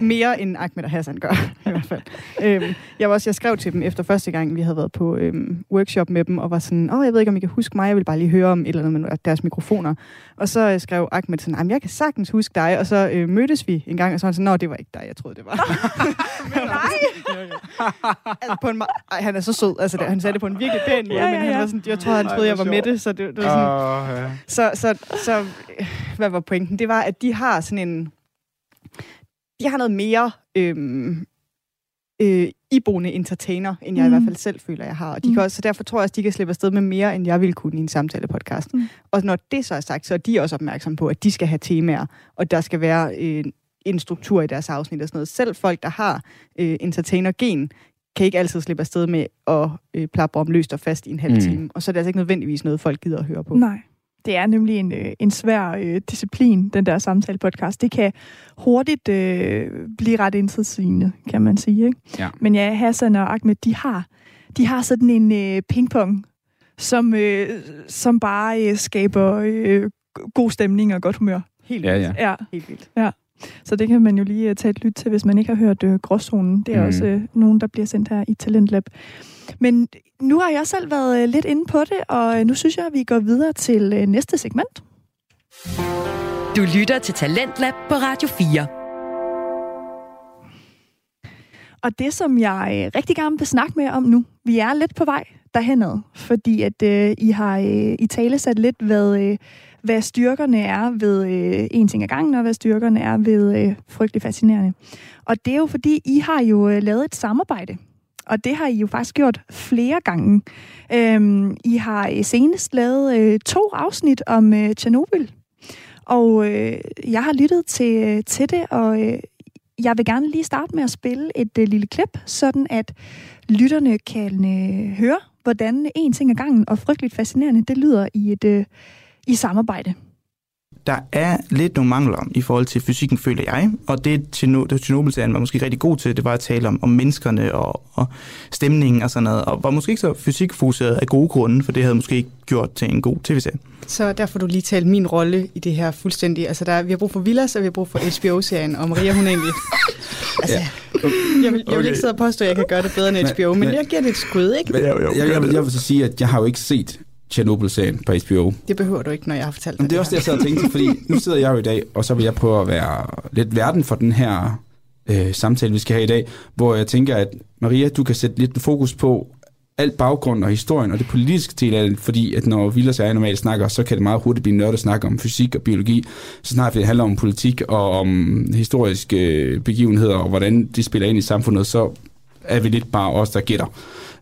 Mere end Ahmed og Hassan gør, i hvert fald. øhm, jeg, var også, jeg skrev til dem efter første gang, vi havde været på øhm, workshop med dem, og var sådan, åh, jeg ved ikke, om I kan huske mig, jeg vil bare lige høre om et eller andet med deres mikrofoner. Og så øh, skrev Ahmed sådan, jeg kan sagtens huske dig, og så øh, mødtes vi en gang, og så var han sådan, nå, det var ikke dig, jeg troede, det var. Nej! altså, på en ej, han er så sød, altså, det, han sagde det på en virkelig pæn måde, ja, ja, ja. men han var sådan, jeg troede, han troede, jeg var med det, så det, det var sådan, oh, ja. så, så, så, hvad var pointen? Det var, at de har sådan en, de har noget mere øhm, øh, iboende entertainer, end jeg mm. i hvert fald selv føler, jeg har. Og de mm. kan også, så derfor tror jeg også, de kan slippe afsted med mere, end jeg ville kunne i en samtale-podcast. Mm. Og når det så er sagt, så er de også opmærksomme på, at de skal have temaer, og der skal være øh, en struktur i deres afsnit og sådan noget. Selv folk, der har øh, entertainer-gen, kan ikke altid slippe afsted med at øh, plapre om løst og fast i en halv mm. time. Og så er det altså ikke nødvendigvis noget, folk gider at høre på. Nej. Det er nemlig en, øh, en svær øh, disciplin, den der samtale-podcast. Det kan hurtigt øh, blive ret interessant, kan man sige. Ikke? Ja. Men ja, Hassan og Ahmed, de har, de har sådan en øh, pingpong, som, øh, som bare øh, skaber øh, god stemning og godt humør. Helt vildt. Ja, ja. ja. Helt vildt. Ja. Så det kan man jo lige uh, tage et lyt til, hvis man ikke har hørt uh, Gråzonen. Det er mm. også uh, nogen, der bliver sendt her i Talentlab. Men nu har jeg selv været uh, lidt inde på det, og uh, nu synes jeg, at vi går videre til uh, næste segment. Du lytter til Talentlab på Radio 4. Og det, som jeg rigtig gerne vil snakke med om nu, vi er lidt på vej derhenad, fordi at uh, I har uh, i tale sat lidt, hvad... Uh, hvad styrkerne er ved øh, en ting ad gangen, og hvad styrkerne er ved øh, frygtelig fascinerende. Og det er jo fordi, I har jo øh, lavet et samarbejde. Og det har I jo faktisk gjort flere gange. Øhm, I har senest lavet øh, to afsnit om øh, Tjernobyl. Og øh, jeg har lyttet til, øh, til det, og øh, jeg vil gerne lige starte med at spille et øh, lille klip, sådan at lytterne kan øh, høre, hvordan en ting ad gangen og frygteligt fascinerende, det lyder i et, øh, i samarbejde? Der er lidt nogle mangler i forhold til fysikken, føler jeg. Og det, Tjernobyl-serien var måske rigtig god til, det var at tale om, om menneskerne og, og stemningen og sådan noget. Og var måske ikke så fysikfokuseret af gode grunde, for det havde måske ikke gjort til en god tv-serie. Så derfor du lige talt min rolle i det her fuldstændig. Altså, der, vi har brug for Villas, og vi har brug for HBO-serien, og Maria, hun er egentlig... Altså, ja. jeg, vil, jeg vil ikke sidde og påstå, at jeg kan gøre det bedre end HBO, men, men jeg giver det et skud, ikke? Men, jeg, jeg, jeg, jeg, jeg vil så sige, at jeg har jo ikke set Chernobyl-serien på HBO. Det behøver du ikke, når jeg har fortalt dig Men det er også det, jeg sad og tænkte, fordi nu sidder jeg jo i dag, og så vil jeg prøve at være lidt verden for den her øh, samtale, vi skal have i dag, hvor jeg tænker, at Maria, du kan sætte lidt fokus på, alt baggrund og historien og det politiske del af det, fordi at når Villers og jeg normalt snakker, så kan det meget hurtigt blive nørdet at snakke om fysik og biologi, så snart det handler om politik og om historiske begivenheder og hvordan de spiller ind i samfundet, så er vi lidt bare os, der gætter.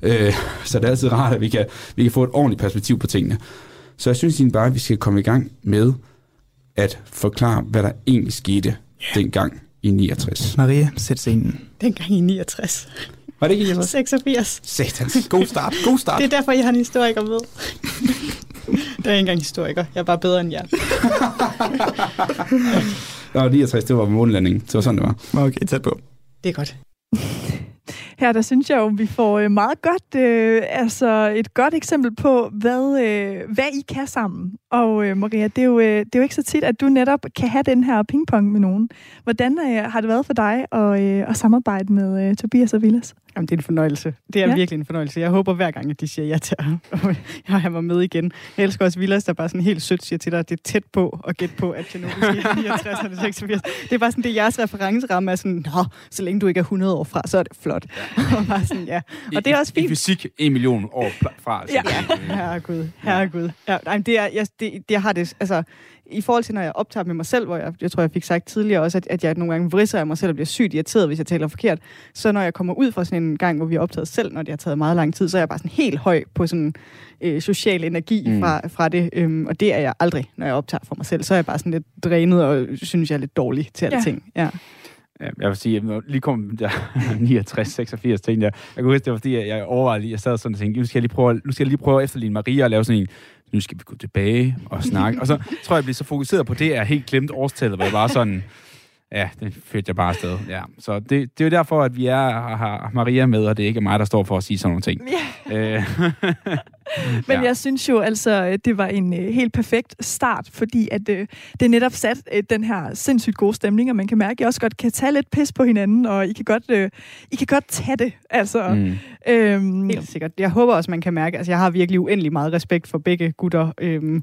Øh, så det er altid rart, at vi kan, vi kan få et ordentligt perspektiv på tingene. Så jeg synes egentlig bare, at vi skal komme i gang med at forklare, hvad der egentlig skete yeah. dengang i 69. Maria, sæt scenen. Dengang i 69. Var det ikke 69? 86. Satans. God start. God start. Det er derfor, jeg har en historiker med. det er ikke engang historiker. Jeg er bare bedre end jer. Nå, 69, det var månelanding. Det var sådan, det var. Okay, tæt på. Det er godt. Her der synes jeg jo, vi får øh, meget godt, øh, altså et godt eksempel på, hvad, øh, hvad I kan sammen. Og øh, Maria, det er, jo, øh, det er jo ikke så tit, at du netop kan have den her pingpong med nogen. Hvordan øh, har det været for dig at, øh, at samarbejde med øh, Tobias og Villas? Jamen, det er en fornøjelse. Det er ja. virkelig en fornøjelse. Jeg håber hver gang, at de siger ja til at have mig med igen. Jeg elsker også Villas, der bare sådan helt sødt siger til dig, at det er tæt på at gætte på, at Tjernobyl sker 69 eller 86. Det er bare sådan, det er jeres referenceramme er sådan, nå, så længe du ikke er 100 år fra, så er det flot. Og, bare sådan, ja. og det er også fint. I fysik en million år fra. Altså. Ja, herregud, herregud. Ja, nej, det er, jeg, det, det, jeg har det, altså, i forhold til, når jeg optager med mig selv, hvor jeg, jeg tror, jeg fik sagt tidligere også, at, at jeg nogle gange vrisser af mig selv og bliver sygt irriteret, hvis jeg taler forkert. Så når jeg kommer ud fra sådan en gang, hvor vi har optaget selv, når det har taget meget lang tid, så er jeg bare sådan helt høj på sådan øh, social energi mm. fra, fra det. Øhm, og det er jeg aldrig, når jeg optager for mig selv. Så er jeg bare sådan lidt drænet og synes, jeg er lidt dårlig til alle ja. ting. Ja. Jeg vil sige, at lige kom der 69, 86, tænkte jeg. Jeg kunne huske, det var fordi, jeg overvejede lige, jeg sad sådan og tænkte, nu skal jeg lige prøve, nu skal jeg lige prøve at efterligne Maria og lave sådan en, nu skal vi gå tilbage og snakke. og så tror jeg, jeg blev så fokuseret på det, at jeg helt glemt årstallet, hvor jeg bare sådan, ja, det fik jeg bare afsted. Ja. Så det, det er jo derfor, at vi er, har Maria med, og det er ikke mig, der står for at sige sådan nogle ting. Ja. Øh. Men ja. jeg synes jo altså, det var en uh, helt perfekt start, fordi at uh, det netop sat den her sindssygt gode stemning, og man kan mærke, at I også godt kan tage lidt pis på hinanden, og I kan godt, I kan godt tage det. Altså, mm. øhm, helt sikkert. Jeg håber også, man kan mærke, altså jeg har virkelig uendelig meget respekt for begge gutter. Øhm,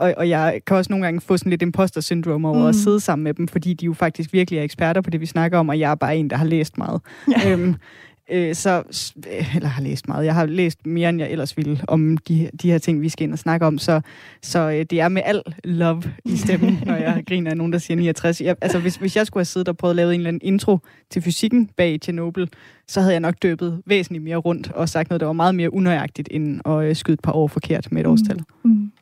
og, og jeg kan også nogle gange få sådan lidt imposter syndrome over mm. at sidde sammen med dem, fordi de jo faktisk virkelig er eksperter på det, vi snakker om, og jeg er bare en, der har læst meget. Ja. Øhm, øh, så, eller har læst meget. Jeg har læst mere, end jeg ellers ville om de, de her ting, vi skal ind og snakke om. Så, så øh, det er med al love i stemmen, når jeg griner af nogen, der siger 69. Jeg, altså, hvis, hvis jeg skulle have siddet og prøvet at lave en eller anden intro til fysikken bag Tjernobyl, så havde jeg nok døbet væsentligt mere rundt og sagt noget, der var meget mere unøjagtigt, end at øh, skyde et par år forkert med et årstal. Mm. Mm.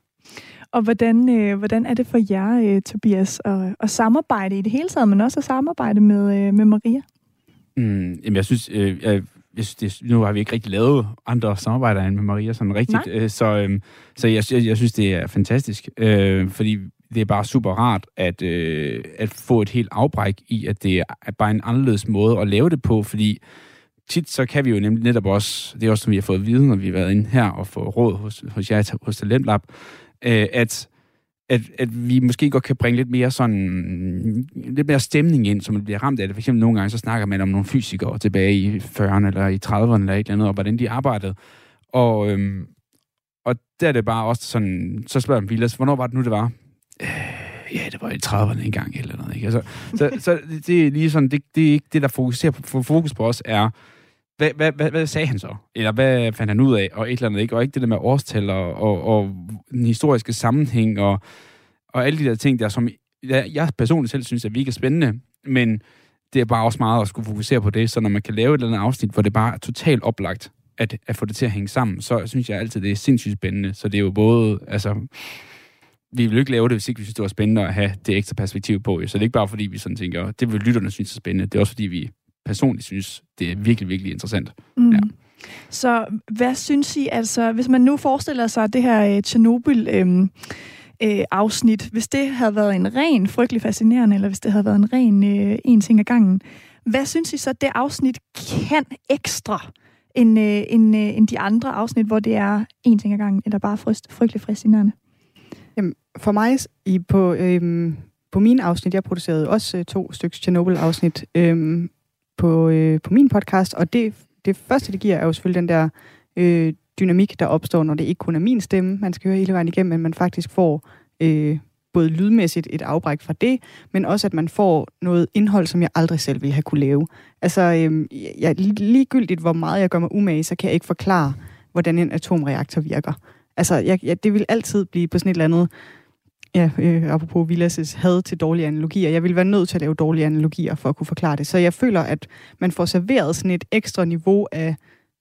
Og hvordan, øh, hvordan er det for jer, øh, Tobias, at, at samarbejde i det hele taget, men også at samarbejde med, øh, med Maria? Mm, jamen, jeg synes, øh, jeg, jeg synes det, nu har vi ikke rigtig lavet andre samarbejder end med Maria sådan rigtigt, øh, så, øh, så jeg, jeg, jeg synes, det er fantastisk, øh, fordi det er bare super rart at, øh, at få et helt afbræk i, at det er bare en anderledes måde at lave det på, fordi tit så kan vi jo nemlig netop også, det er også som vi har fået viden, når vi har været inde her og fået råd hos, hos jer hos Talentlab, øh, at, at, at vi måske godt kan bringe lidt mere sådan, lidt mere stemning ind, som man bliver ramt af det. For eksempel nogle gange, så snakker man om nogle fysikere tilbage i 40'erne eller i 30'erne eller et eller andet, og hvordan de arbejdede. Og, øhm, og der er det bare også sådan, så spørger man Vilas, hvornår var det nu, det var? Øh, ja, det var i 30'erne engang eller noget. Ikke? Altså, så, så det er lige sådan, det, det er ikke det, der fokuserer på, fokus på os, er, hvad, hvad, hvad, hvad sagde han så? Eller hvad fandt han ud af? Og et eller andet, ikke? Og ikke det der med årstal og, og, og den historiske sammenhæng og, og alle de der ting der, som jeg, jeg personligt selv synes er virkelig spændende, men det er bare også meget at skulle fokusere på det, så når man kan lave et eller andet afsnit, hvor det bare er totalt oplagt at, at få det til at hænge sammen, så synes jeg altid, det er sindssygt spændende. Så det er jo både, altså, vi vil jo ikke lave det, hvis ikke vi synes, det var spændende at have det ekstra perspektiv på. Så det er ikke bare fordi, vi sådan tænker, det vil lytterne synes er spændende. Det er også fordi, vi personligt synes, det er virkelig, virkelig interessant. Mm. Ja. Så hvad synes I, altså, hvis man nu forestiller sig det her uh, Tjernobyl... Øh, øh, afsnit, hvis det havde været en ren frygtelig fascinerende, eller hvis det havde været en ren øh, en ting ad gangen, hvad synes I så, det afsnit kan ekstra end, øh, end, øh, end de andre afsnit, hvor det er en ting ad gangen, eller bare fryst, frygtelig fascinerende? Jamen, for mig i, på, øh, på min afsnit, jeg producerede også øh, to stykker Chernobyl-afsnit, øh, på, øh, på min podcast, og det, det første, det giver, er jo selvfølgelig den der øh, dynamik, der opstår, når det ikke kun er min stemme, man skal høre hele vejen igennem, men man faktisk får øh, både lydmæssigt et afbræk fra det, men også at man får noget indhold, som jeg aldrig selv ville have kunne lave. Altså, øh, jeg, ligegyldigt hvor meget jeg gør mig umage, så kan jeg ikke forklare, hvordan en atomreaktor virker. Altså, jeg, jeg, det vil altid blive på sådan et eller andet, ja, øh, apropos Villas' had til dårlige analogier. Jeg vil være nødt til at lave dårlige analogier for at kunne forklare det. Så jeg føler, at man får serveret sådan et ekstra niveau af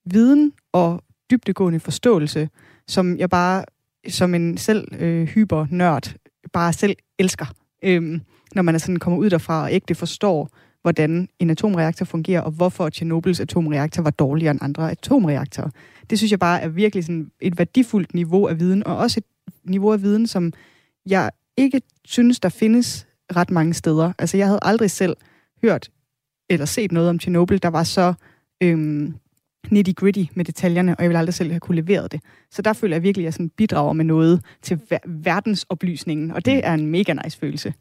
viden og dybdegående forståelse, som jeg bare som en selv øh, hyper-nørd bare selv elsker. Øhm, når man er sådan kommer ud derfra og ikke forstår, hvordan en atomreaktor fungerer, og hvorfor Tjernobyls atomreaktor var dårligere end andre atomreaktorer. Det synes jeg bare er virkelig sådan et værdifuldt niveau af viden, og også et niveau af viden, som jeg ikke synes, der findes ret mange steder. Altså, jeg havde aldrig selv hørt eller set noget om Tjernobyl, der var så øhm, nitty-gritty med detaljerne, og jeg ville aldrig selv have kunne leveret det. Så der føler jeg virkelig, at jeg sådan bidrager med noget til ver- verdensoplysningen, og det er en mega nice følelse.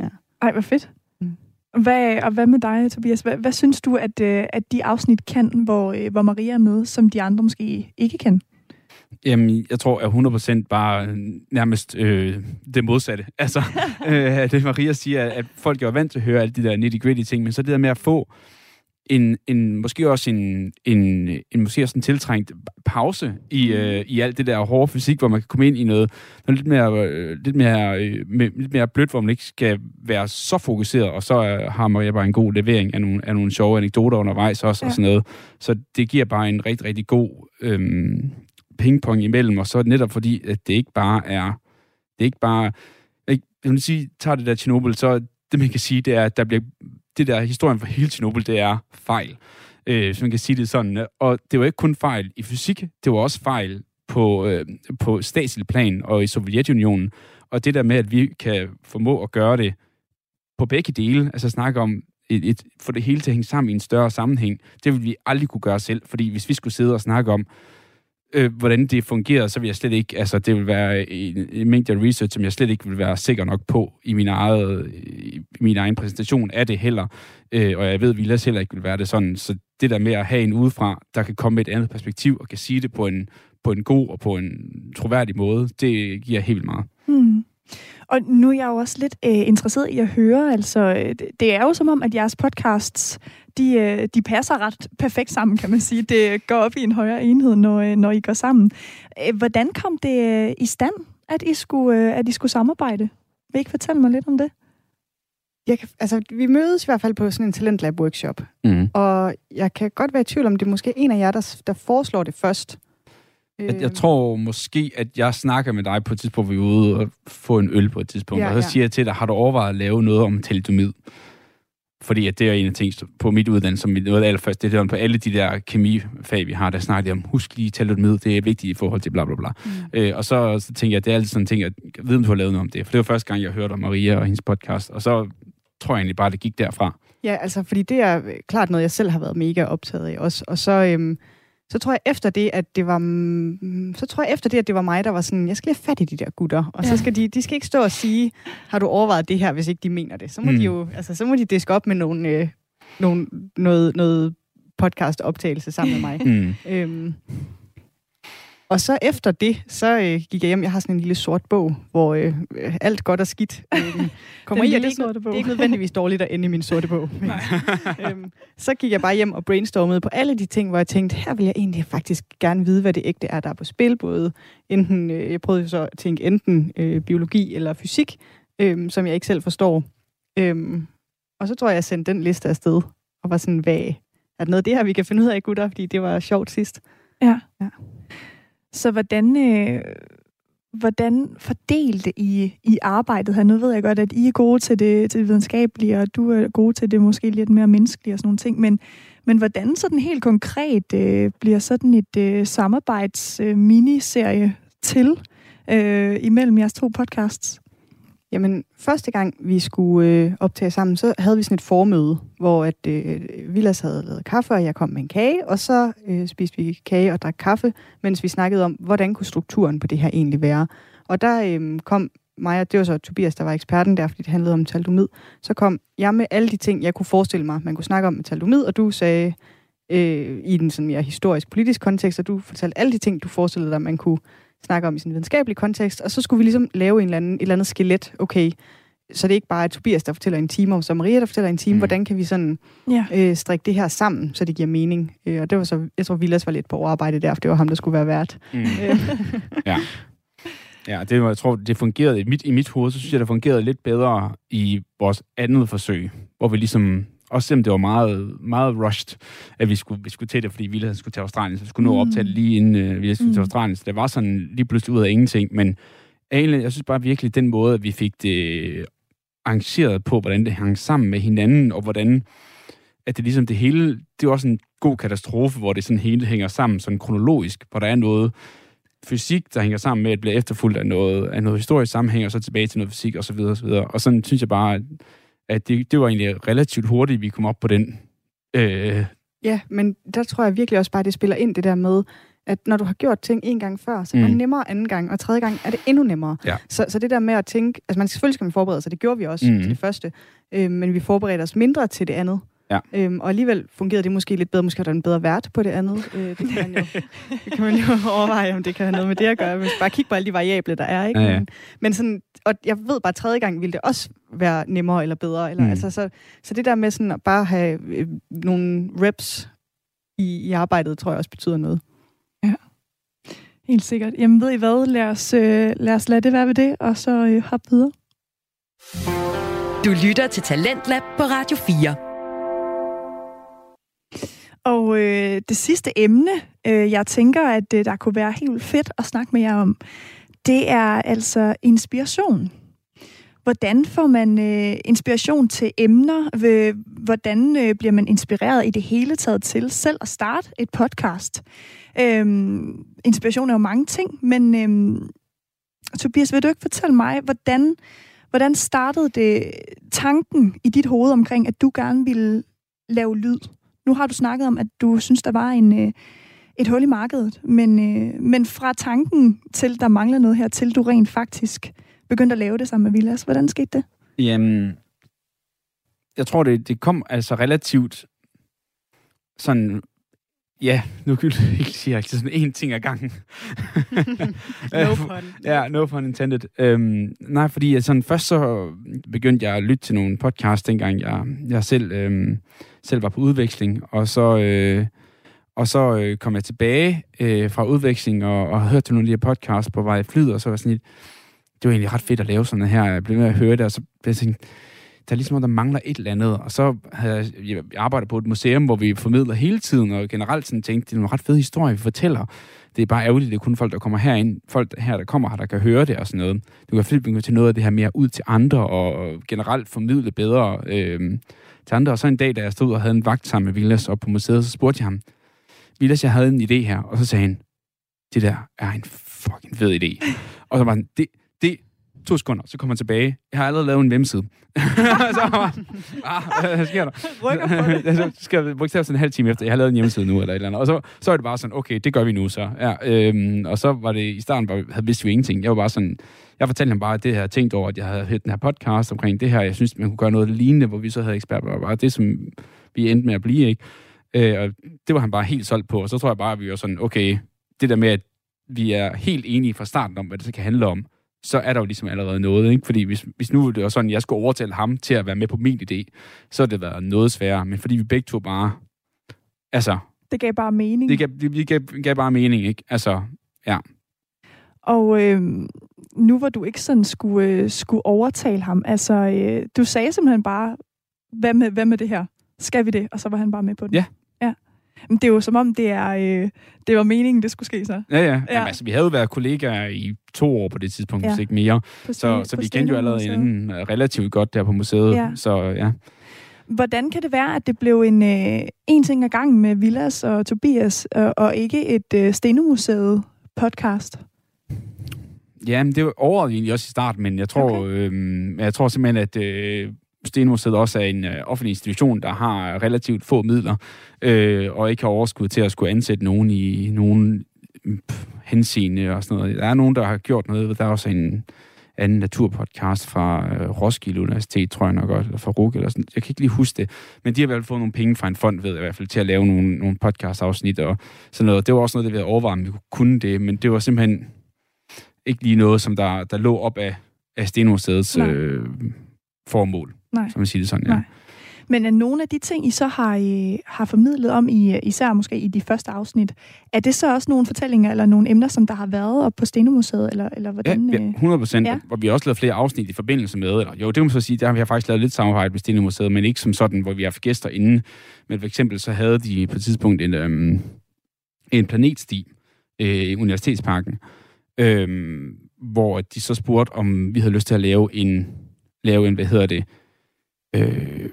Ja. Ej, hvor fedt. Mm. Hvad, og hvad med dig, Tobias? Hvad, hvad synes du, at, øh, at de afsnit kan, hvor, øh, hvor Maria er med, som de andre måske ikke kan? Jamen, jeg tror, at 100% bare nærmest øh, det modsatte. Altså, øh, det Maria siger, at folk er vant til at høre alle de der nitty-gritty ting, men så det der med at få en, en måske også en, en, en måske også en tiltrængt pause i, øh, i alt det der hårde fysik, hvor man kan komme ind i noget, noget lidt mere, øh, lidt, mere, øh, med, lidt mere blødt, hvor man ikke skal være så fokuseret, og så øh, har man bare en god levering af nogle, af nogle sjove anekdoter undervejs også, ja. og sådan noget. Så det giver bare en rigtig, rigtig god øh, pingpong imellem, og så netop fordi, at det ikke bare er, det er ikke bare, jeg vil sige, tager det der Tjernobyl, så det man kan sige, det er, at der bliver det der historien for hele Tjernobyl, det er fejl. Øh, hvis man kan sige det sådan. Og det var ikke kun fejl i fysik, det var også fejl på, øh, på statslig plan og i Sovjetunionen. Og det der med, at vi kan formå at gøre det på begge dele, altså snakke om et, et, for det hele til at hænge sammen i en større sammenhæng, det vil vi aldrig kunne gøre selv. Fordi hvis vi skulle sidde og snakke om, øh, hvordan det fungerer, så vil jeg slet ikke, altså det vil være en, en mængde af research, som jeg slet ikke vil være sikker nok på i min, eget, i min egen præsentation af det heller. Øh, og jeg ved, at Vilas heller ikke vil være det sådan. Så det der med at have en udefra, der kan komme med et andet perspektiv og kan sige det på en, på en god og på en troværdig måde, det giver helt vildt meget. Hmm. Og nu er jeg jo også lidt øh, interesseret i at høre, altså øh, det er jo som om, at jeres podcasts, de, øh, de passer ret perfekt sammen, kan man sige. Det går op i en højere enhed, når, øh, når I går sammen. Øh, hvordan kom det i stand, at I, skulle, at I skulle samarbejde? Vil I ikke fortælle mig lidt om det? Jeg kan, altså, vi mødes i hvert fald på sådan en talentlab-workshop, Mm. og jeg kan godt være i tvivl om, det er måske en af jer, der, der foreslår det først. Jeg, jeg tror måske, at jeg snakker med dig på et tidspunkt, hvor vi er ude og få en øl på et tidspunkt, Ja, ja, og så ja. siger jeg til dig, har du overvejet at lave noget om talidomid? Fordi at det er en af tingene på mit uddannelse, som noget af det allerførste, det er på alle de der kemifag, vi har, der snakker de om, husk lige talidomid, det er vigtigt i forhold til bla bla bla. Mm. Øh, og så, så tænker jeg, det er altid sådan en ting, at jeg ved, om du har lavet noget om det. For det var første gang, jeg hørte om Maria og hendes podcast, og så tror jeg egentlig bare, det gik derfra. Ja, altså, fordi det er klart noget, jeg selv har været mega optaget af også. Og så, øhm, så tror jeg efter det, at det var, så tror jeg efter det, at det var mig, der var sådan, jeg skal lige have fat i de der gutter. Og ja. så skal de, de skal ikke stå og sige, har du overvejet det her, hvis ikke de mener det. Så må Mm. de jo, altså, så må de diske op med nogle, øh, nogle, noget, noget podcast-optagelse sammen med mig. Mm. Øhm, og så efter det, så øh, gik jeg hjem. Jeg har sådan en lille sort bog, hvor øh, øh, alt godt og skidt øh, kommer i. Og det er, ikke, sorte bog. det er ikke nødvendigvis dårligt at ende i min sorte bog. Men, øhm, så gik jeg bare hjem og brainstormede på alle de ting, hvor jeg tænkte, her vil jeg egentlig faktisk gerne vide, hvad det ægte er, der er på spil. Både enten, øh, jeg prøvede så at tænke enten øh, biologi eller fysik, øh, som jeg ikke selv forstår. Øhm, og så tror jeg, jeg sendte den liste afsted, og var sådan, hvad, er der noget af det her, vi kan finde ud af, gutter? Fordi det var sjovt sidst. Ja. Ja. Så hvordan, øh, hvordan fordelte I, I arbejdet her? Nu ved jeg godt, at I er gode til det, til det videnskabelige, og du er god til det måske lidt mere menneskelige og sådan nogle ting. Men, men hvordan sådan helt konkret øh, bliver sådan et øh, samarbejds øh, miniserie til øh, imellem jeres to podcasts? Jamen, første gang vi skulle øh, optage sammen, så havde vi sådan et formøde, hvor at øh, Vilas havde lavet kaffe, og jeg kom med en kage, og så øh, spiste vi kage og drak kaffe, mens vi snakkede om, hvordan kunne strukturen på det her egentlig være. Og der øh, kom mig, og det var så Tobias, der var eksperten der, fordi det handlede om taldomid, så kom jeg med alle de ting, jeg kunne forestille mig, man kunne snakke om med taldomid, og du sagde øh, i den sådan mere historisk-politisk kontekst, og du fortalte alle de ting, du forestillede dig, man kunne snakke om i sådan en videnskabelig kontekst, og så skulle vi ligesom lave en eller anden, et eller andet skelet. Okay, så det er ikke bare Tobias, der fortæller en time, og så Maria, der fortæller en time. Mm. Hvordan kan vi sådan Ja. øh, strikke det her sammen, så det giver mening? Øh, og det var så, jeg tror, Vilas var lidt på overarbejde der, for det var ham, der skulle være vært. Mm. Øh, Ja. Ja, det, var- jeg tror, det fungerede i mit, i mit hoved, så synes jeg, det fungerede lidt bedre i vores andet forsøg, hvor vi ligesom, også selvom det var meget, meget rushed, at vi skulle, vi skulle til det, fordi Villa skulle til Australien, så vi skulle nå at optage lige inden uh, Villa skulle mm. til Mm. Australien, så det var sådan lige pludselig ud af ingenting, men egentlig, jeg synes bare virkelig, den måde, at vi fik det arrangeret på, hvordan det hang sammen med hinanden, og hvordan at det ligesom det hele, det er også en god katastrofe, hvor det sådan hele hænger sammen sådan kronologisk, hvor der er noget fysik, der hænger sammen med, at det bliver efterfulgt af noget, af noget historisk sammenhæng, og så tilbage til noget fysik, og så videre, og så videre. Og sådan synes jeg bare, at, det, det var egentlig relativt hurtigt, vi kom op på den. Øh, ja, men der tror jeg virkelig også bare, det spiller ind det der med, at når du har gjort ting en gang før, så er det Mm. nemmere anden gang, og tredje gang er det endnu nemmere. Ja. Så, så det der med at tænke, altså man selvfølgelig skal man forberede sig, det gjorde vi også mm. til det første, øh, men vi forberedte os mindre til det andet. Ja. Øhm, og alligevel fungerede det måske lidt bedre. Måske var der en bedre vært på det andet. Øh, det, kan man jo, det kan man jo overveje, om det kan have noget med det at gøre. Hvis bare kigge på alle de variable, der er. Ikke? Ja, ja. Men, men sådan, og jeg ved bare, at tredje gang ville det også være nemmere eller bedre. Eller, Mm. altså, så, så det der med sådan at bare have øh, nogle reps i, i arbejdet, tror jeg også betyder noget. Helt sikkert. Jamen ved I hvad, lad os, øh, lad os lade det være ved det, og så øh, hoppe videre. Du lytter til Talentlab på Radio 4. Og øh, det sidste emne, øh, jeg tænker, at øh, der kunne være helt fedt at snakke med jer om, det er altså inspiration. Hvordan får man øh, inspiration til emner? Ved, hvordan øh, bliver man inspireret i det hele taget til selv at starte et podcast? Øhm, inspiration er jo mange ting, men øhm, Tobias, vil du ikke fortælle mig, hvordan, hvordan startede det tanken i dit hoved omkring, at du gerne ville lave lyd? Nu har du snakket om, at du synes, der var en, øh, et hul i markedet, men, øh, men fra tanken til, der mangler noget her, til du rent faktisk begyndte at lave det sammen med Villas. Hvordan skete det? Jamen, jeg tror, det, det kom altså relativt sådan, ja, nu kan jeg ikke sige altid sådan en ting ad gangen. No pun. Ja, no pun intended. Øhm, nej, fordi sådan, først så begyndte jeg at lytte til nogle podcasts, dengang jeg, jeg selv, øhm, selv var på udveksling, og så, øh, og så øh, kom jeg tilbage øh, fra udveksling og, og hørte nogle af de her podcasts på vej i flyet, og så var jeg sådan lidt, det var egentlig ret fedt at lave sådan her. Jeg blev ved at høre det, og så blev jeg tænkt, der er ligesom, der mangler et eller andet. Og så havde jeg, jeg arbejdet på et museum, hvor vi formidler hele tiden, og generelt sådan tænkte, det er nogle ret fede historier, vi fortæller. Det er bare ærgerligt, det er kun folk, der kommer herind, folk her, der kommer her, der kan høre det og sådan noget. Du kan flippe til noget af det her mere ud til andre, og generelt formidle bedre øh, til andre. Og så en dag, da jeg stod og havde en vagt sammen med Vilas op på museet, så spurgte jeg ham, Vilas, jeg havde en idé her, og så sagde han, det der er en fucking fed idé. og så var han, det, to sekunder, så kommer han tilbage. Jeg har allerede lavet en hjemmeside. så var han, ah, hvad sker der? Så skal jeg bogstaveligt en halv time efter, jeg har lavet en hjemmeside nu, eller et eller andet. Og så, så er det bare sådan, okay, det gør vi nu så. Ja, øhm, og så var det, i starten var, havde vidste vi ingenting. Jeg var bare sådan, jeg fortalte ham bare, at det jeg havde tænkt over, at jeg havde hørt den her podcast omkring det her. Jeg synes, man kunne gøre noget lignende, hvor vi så havde eksperter. Og bare det, som vi endte med at blive, ikke? Øh, og det var han bare helt solgt på. Og så tror jeg bare, at vi var sådan, okay, det der med, at vi er helt enige fra starten om, hvad det så kan handle om, så er der jo ligesom allerede noget, ikke? Fordi hvis, hvis nu det var sådan, jeg skulle overtale ham til at være med på min idé, så har det været noget sværere. Men fordi vi begge to bare... Altså, Det gav bare mening. det gav, det gav, gav bare mening, ikke? Altså, ja. Og øh, nu hvor du ikke sådan skulle, øh, skulle overtale ham, altså øh, du sagde simpelthen bare, hvad med, hvad med det her? Skal vi det? Og så var han bare med på det. Ja. Men det er jo som om, det, er, øh, det var meningen, det skulle ske så. Ja, ja. Ja. Jamen, altså, vi havde jo været kollegaer i to år på det tidspunkt, ja. Hvis ikke mere. På Så, Sten- så på vi kendte jo allerede inden uh, relativt godt der på museet. Ja. Så ja. Hvordan kan det være, at det blev en, øh, en ting ad gangen med Villas og Tobias, og, og ikke et øh, Stenemuseet podcast? Ja, men det overvejede egentlig også i starten, men jeg tror, okay. øhm, jeg tror simpelthen, at øh, Stenmuseet også er en øh, offentlig institution, der har relativt få midler, øh, og ikke har overskud til at skulle ansætte nogen i nogen mm, pff, henseende og sådan noget. Der er nogen, der har gjort noget. Der er også en anden naturpodcast fra øh, Roskilde Universitet, tror jeg nok eller fra RUG, eller sådan. Jeg kan ikke lige huske det. Men de har i hvert fald fået nogle penge fra en fond, ved jeg i hvert fald, til at lave nogle, nogle podcast-afsnit og sådan noget. Det var også noget, det vi havde overvejet, om vi kunne det, men det var simpelthen ikke lige noget, som der, der lå op af, af Stenmuseets øh, formål, Nej. som man siger det sådan, ja. Nej. Men er nogle af de ting, I så har, I, har formidlet om, i, især måske i de første afsnit, er det så også nogle fortællinger eller nogle emner, som der har været op på Stenomuseet, eller, eller hvordan? Ja, ja, 100 procent. Ja. Og vi har også lavet flere afsnit i forbindelse med, eller jo, det må man så sige, der har vi faktisk lavet lidt samarbejde med Stine Museet, men ikke som sådan, hvor vi har haft gæster inde. Men for eksempel så havde de på et tidspunkt en, øhm, en planetsti øh, i Universitetsparken, øhm, hvor de så spurgte, om vi havde lyst til at lave en, lave en hvad hedder det, øh,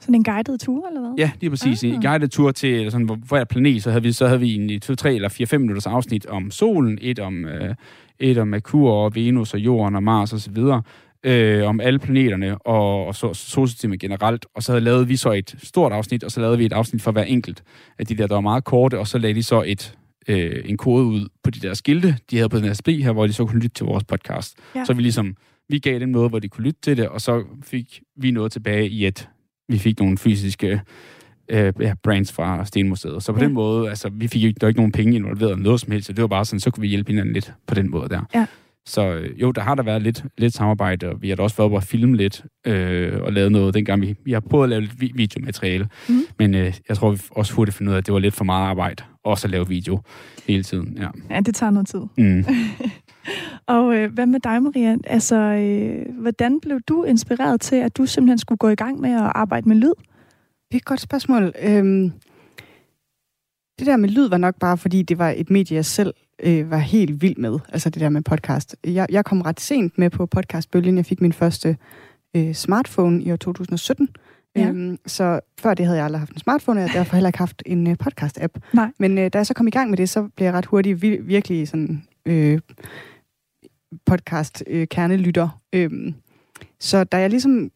Sådan en guided tur, eller hvad? Ja, lige præcis. Ah. En guided tur til eller sådan, hvor, hvor er planet, så havde vi, så havde vi en 2, 3 eller 4, 5 minutters afsnit om solen, et om, øh, et om Merkur og Venus og Jorden og Mars og så videre, øh, om alle planeterne og, og så, solsystemet generelt. Og så havde lavet vi så et stort afsnit, og så lavede vi et afsnit for hver enkelt af de der, der var meget korte, og så lagde de så et, øh, en kode ud på de der skilte, de havde på den her spli her, hvor de så kunne lytte til vores podcast. Ja. Så vi ligesom, vi gav dem noget, hvor de kunne lytte til det, og så fik vi noget tilbage i et vi fik nogle fysiske øh, ja, brands fra Stenmuseet. Så på Ja. den måde, altså, vi fik jo der var ikke nogen penge involveret eller noget som helst, så det var bare sådan, så kunne vi hjælpe hinanden lidt på den måde der. Ja. Så øh, jo, der har der været lidt, lidt samarbejde, og vi har da også været oppe og filme lidt, øh, og lavet noget, dengang vi, vi har prøvet at lave lidt vi- videomateriale, Mhm. men øh, jeg tror vi også hurtigt fandt ud af, at det var lidt for meget arbejde, også at lave video hele tiden. Ja. Ja, det tager noget tid. Mm. Og øh, hvad med dig, Maria? Altså, øh, hvordan blev du inspireret til, at du simpelthen skulle gå i gang med at arbejde med lyd? Det er et godt spørgsmål. Øhm, det der med lyd var nok bare, fordi det var et medie, jeg selv øh, var helt vild med. Altså det der med podcast. Jeg, jeg kom ret sent med på podcastbølgen. Jeg fik min første øh, smartphone i år 2017. Ja. Øhm, så før det havde jeg aldrig haft en smartphone, og jeg derfor heller ikke haft en øh, podcast-app. Nej. Men øh, da jeg så kom i gang med det, så blev jeg ret hurtigt vir- virkelig sådan øh, podcast-kernelytter. Øh, øhm, så da jeg ligesom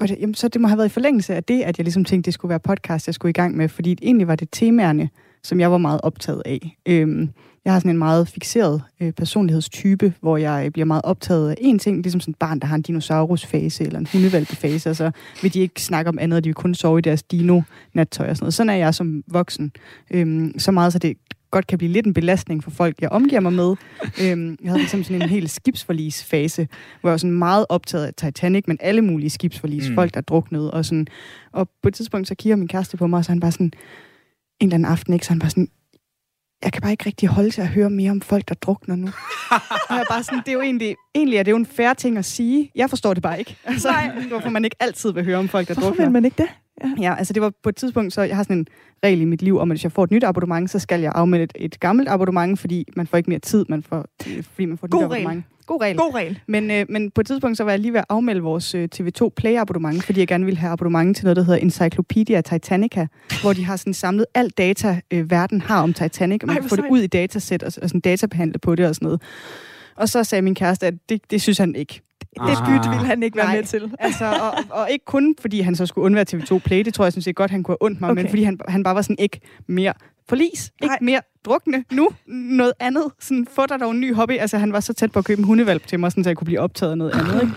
det, jamen, så det må have været i forlængelse af det, at jeg ligesom tænkte, det skulle være podcast, jeg skulle i gang med, fordi egentlig var det temaerne, som jeg var meget optaget af. Øhm, jeg har sådan en meget fixeret øh, personlighedstype, hvor jeg bliver meget optaget af en ting, ligesom sådan et barn, der har en dinosaurusfase eller en hundevalpefase, og så vil de ikke snakke om andet, de vil kun sove i deres dino-nattøj og sådan noget. Sådan er jeg som voksen. Øhm, så meget, så det godt kan blive lidt en belastning for folk, jeg omgiver mig med. øhm, jeg havde ligesom sådan en helt skibsforlis-fase, hvor jeg var sådan meget optaget af Titanic, men alle mulige skibsforlis, mm. Folk der druknede, og sådan. Og på et tidspunkt, så kigger min kæreste på mig, og så han bare sådan, en eller anden aften, ikke? Så han bare sådan, jeg kan bare ikke rigtig holde til at høre mere om folk, der drukner nu. og jeg bare sådan, det er jo egentlig, egentlig er det jo en færre ting at sige. Jeg forstår det bare ikke. Altså, hvorfor man ikke altid vil høre om folk, der Hvorfor drukner. vil man ikke det? Ja, altså det var på et tidspunkt, så jeg har sådan en regel i mit liv om, at hvis jeg får et nyt abonnement, så skal jeg afmelde et, et gammelt abonnement, fordi man får ikke mere tid, man får, øh, fordi man får et God nyt regel. abonnement. God regel. God regel. Men, øh, men på et tidspunkt, så var jeg lige ved at afmelde vores øh, TV2 Play-abonnement, fordi jeg gerne ville have abonnement til noget, der hedder Encyclopedia Titanica, hvor de har sådan samlet alt data, øh, verden har om Titanic, og man Ej, kan få det ud i datasæt og, og sådan databehandle på det og sådan noget. Og så sagde min kæreste, at det, det synes han ikke. Det Ah. bytte ville han ikke være Nej. med til. Altså, og, og ikke kun fordi han så skulle undvære TV2 Play, det tror jeg sådan set godt, han kunne have ondt mig, okay. men fordi han, han bare var sådan ikke mere forlis, ikke Nej. mere drukne nu, noget andet. Sådan, få dig dog en ny hobby. Altså, han var så tæt på at købe en hundevalp til mig, sådan, så jeg kunne blive optaget af noget andet. Ikke?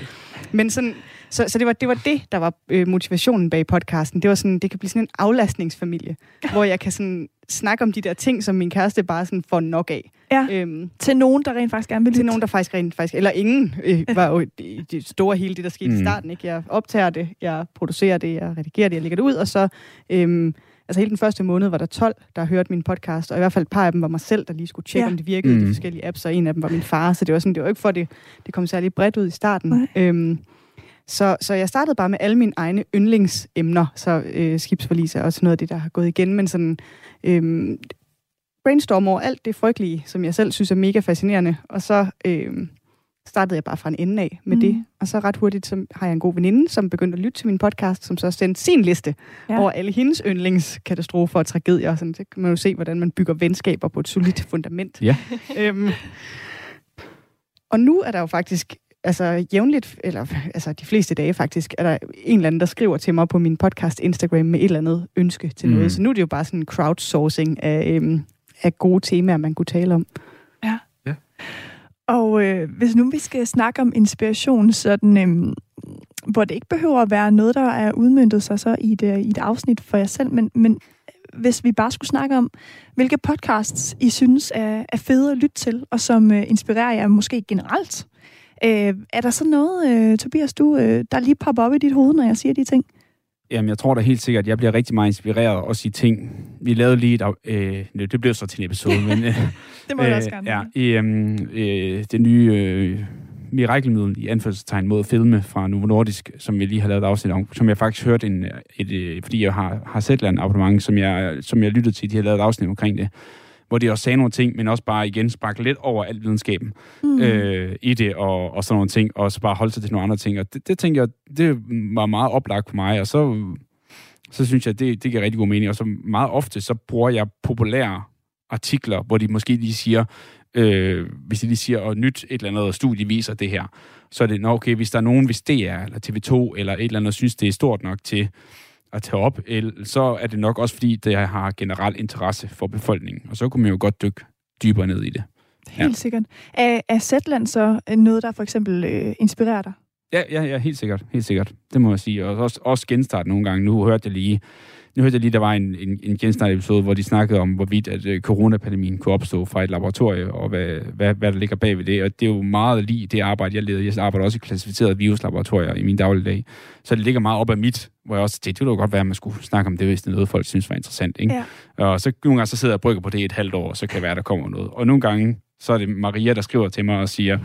Men sådan, så, så det, var, det var det, der var øh, motivationen bag podcasten. Det var sådan, det kan blive sådan en aflastningsfamilie, hvor jeg kan sådan snakke om de der ting, som min kæreste bare sådan får nok af. Ja. Øhm, Til nogen, der rent faktisk gerne vil til nogen, der faktisk rent faktisk, eller ingen, øh, var jo det, det store hele det, der skete mm. i starten. Ikke? Jeg optager det, jeg producerer det, jeg redigerer det, jeg lægger det ud, og så, øhm, altså hele den første måned var der 12, der hørte min podcast, og i hvert fald et par af dem var mig selv, der lige skulle tjekke, Ja. om det virkede, mm. de forskellige apps, og en af dem var min far, så det var sådan, det var ikke for, det, det kom særlig bredt ud i starten. Nej. Øhm, så, så jeg startede bare med alle mine egne yndlingsemner, så øh, skibsforlis er også noget af det, der har gået igen, men sådan øhm, brainstorm over alt det frygtelige, som jeg selv synes er mega fascinerende, og så øhm, startede jeg bare fra en ende af med Mm. det, og så ret hurtigt så har jeg en god veninde, som begyndte at lytte til min podcast, som så sendte sin liste Ja. ja. over alle hendes yndlingskatastrofer og tragedier, og sådan, så kan man jo se, hvordan man bygger venskaber på et solidt fundament. Ja. øhm, og nu er der jo faktisk altså jævnligt, eller altså de fleste dage faktisk, er der en eller anden, der skriver til mig på min podcast Instagram med et eller andet ønske til Mm. noget. Så nu er det jo bare sådan en crowdsourcing af, øhm, af gode temaer, man kunne tale om. Og øh, hvis nu vi skal snakke om inspiration, sådan, øh, hvor det ikke behøver at være noget, der er udmyndtet sig så i et, øh, i et afsnit for jer selv, men, men hvis vi bare skulle snakke om, hvilke podcasts I synes er, er fede at lytte til, og som øh, inspirerer jer måske generelt, Øh, er der så noget, øh, Tobias, du, øh, der lige popper op i dit hoved, når jeg siger de ting? Jamen, jeg tror da helt sikkert, at jeg bliver rigtig meget inspireret også i ting. Vi lavede lige et... Øh, det blev så til en episode, men... Øh, Det må jeg også gerne. Ja, i øhm, øh, det nye øh, mirakelmiddel i anførselstegn mod filme fra Novo Nordisk, som vi lige har lavet et afsnit om, som jeg faktisk hørte, en, et, øh, fordi jeg har, har set en abonnement, som jeg, som jeg lyttede til, de har lavet et afsnit omkring det, hvor de også sagde nogle ting, men også bare igen sparke lidt over al videnskaben mm. øh, i det, og, og sådan nogle ting, og så bare holde sig til nogle andre ting. Og det, det tænker jeg, det var meget oplagt for mig, og så, så synes jeg, det, det giver rigtig god mening. Og så meget ofte, så bruger jeg populære artikler, hvor de måske lige siger, øh, hvis de lige siger, og nyt et eller andet studie viser det her, så er det, nå okay, hvis der er nogen, hvis det er, eller TV2, eller et eller andet, synes, det er stort nok til at tage op, så er det nok også, fordi det har generel interesse for befolkningen. Og så kunne man jo godt dykke dybere ned i det. Helt ja. sikkert. Er, er Zetland så noget, der for eksempel øh, inspirerer dig? Ja, ja, ja, helt sikkert. Helt sikkert. Det må jeg sige. Og også, også genstart nogle gange. Nu hørte jeg lige, nu hørte jeg lige, der var en, en, en genstart-episode, hvor de snakkede om, hvorvidt at øh, coronapandemien kunne opstå fra et laboratorie, og hvad, hvad, hvad der ligger bag ved det. Og det er jo meget lige det arbejde, jeg leder. Jeg arbejder også i klassificerede viruslaboratorier i min dagligdag. Så det ligger meget op af mit, hvor jeg også tænkte, det ville godt være, at man skulle snakke om det, hvis det er noget, folk synes var interessant. Ikke? Ja. Og så nogle gange så sidder jeg og brygger på det et halvt år, og så kan det være, der kommer noget. Og nogle gange, så er det Maria, der skriver til mig og siger,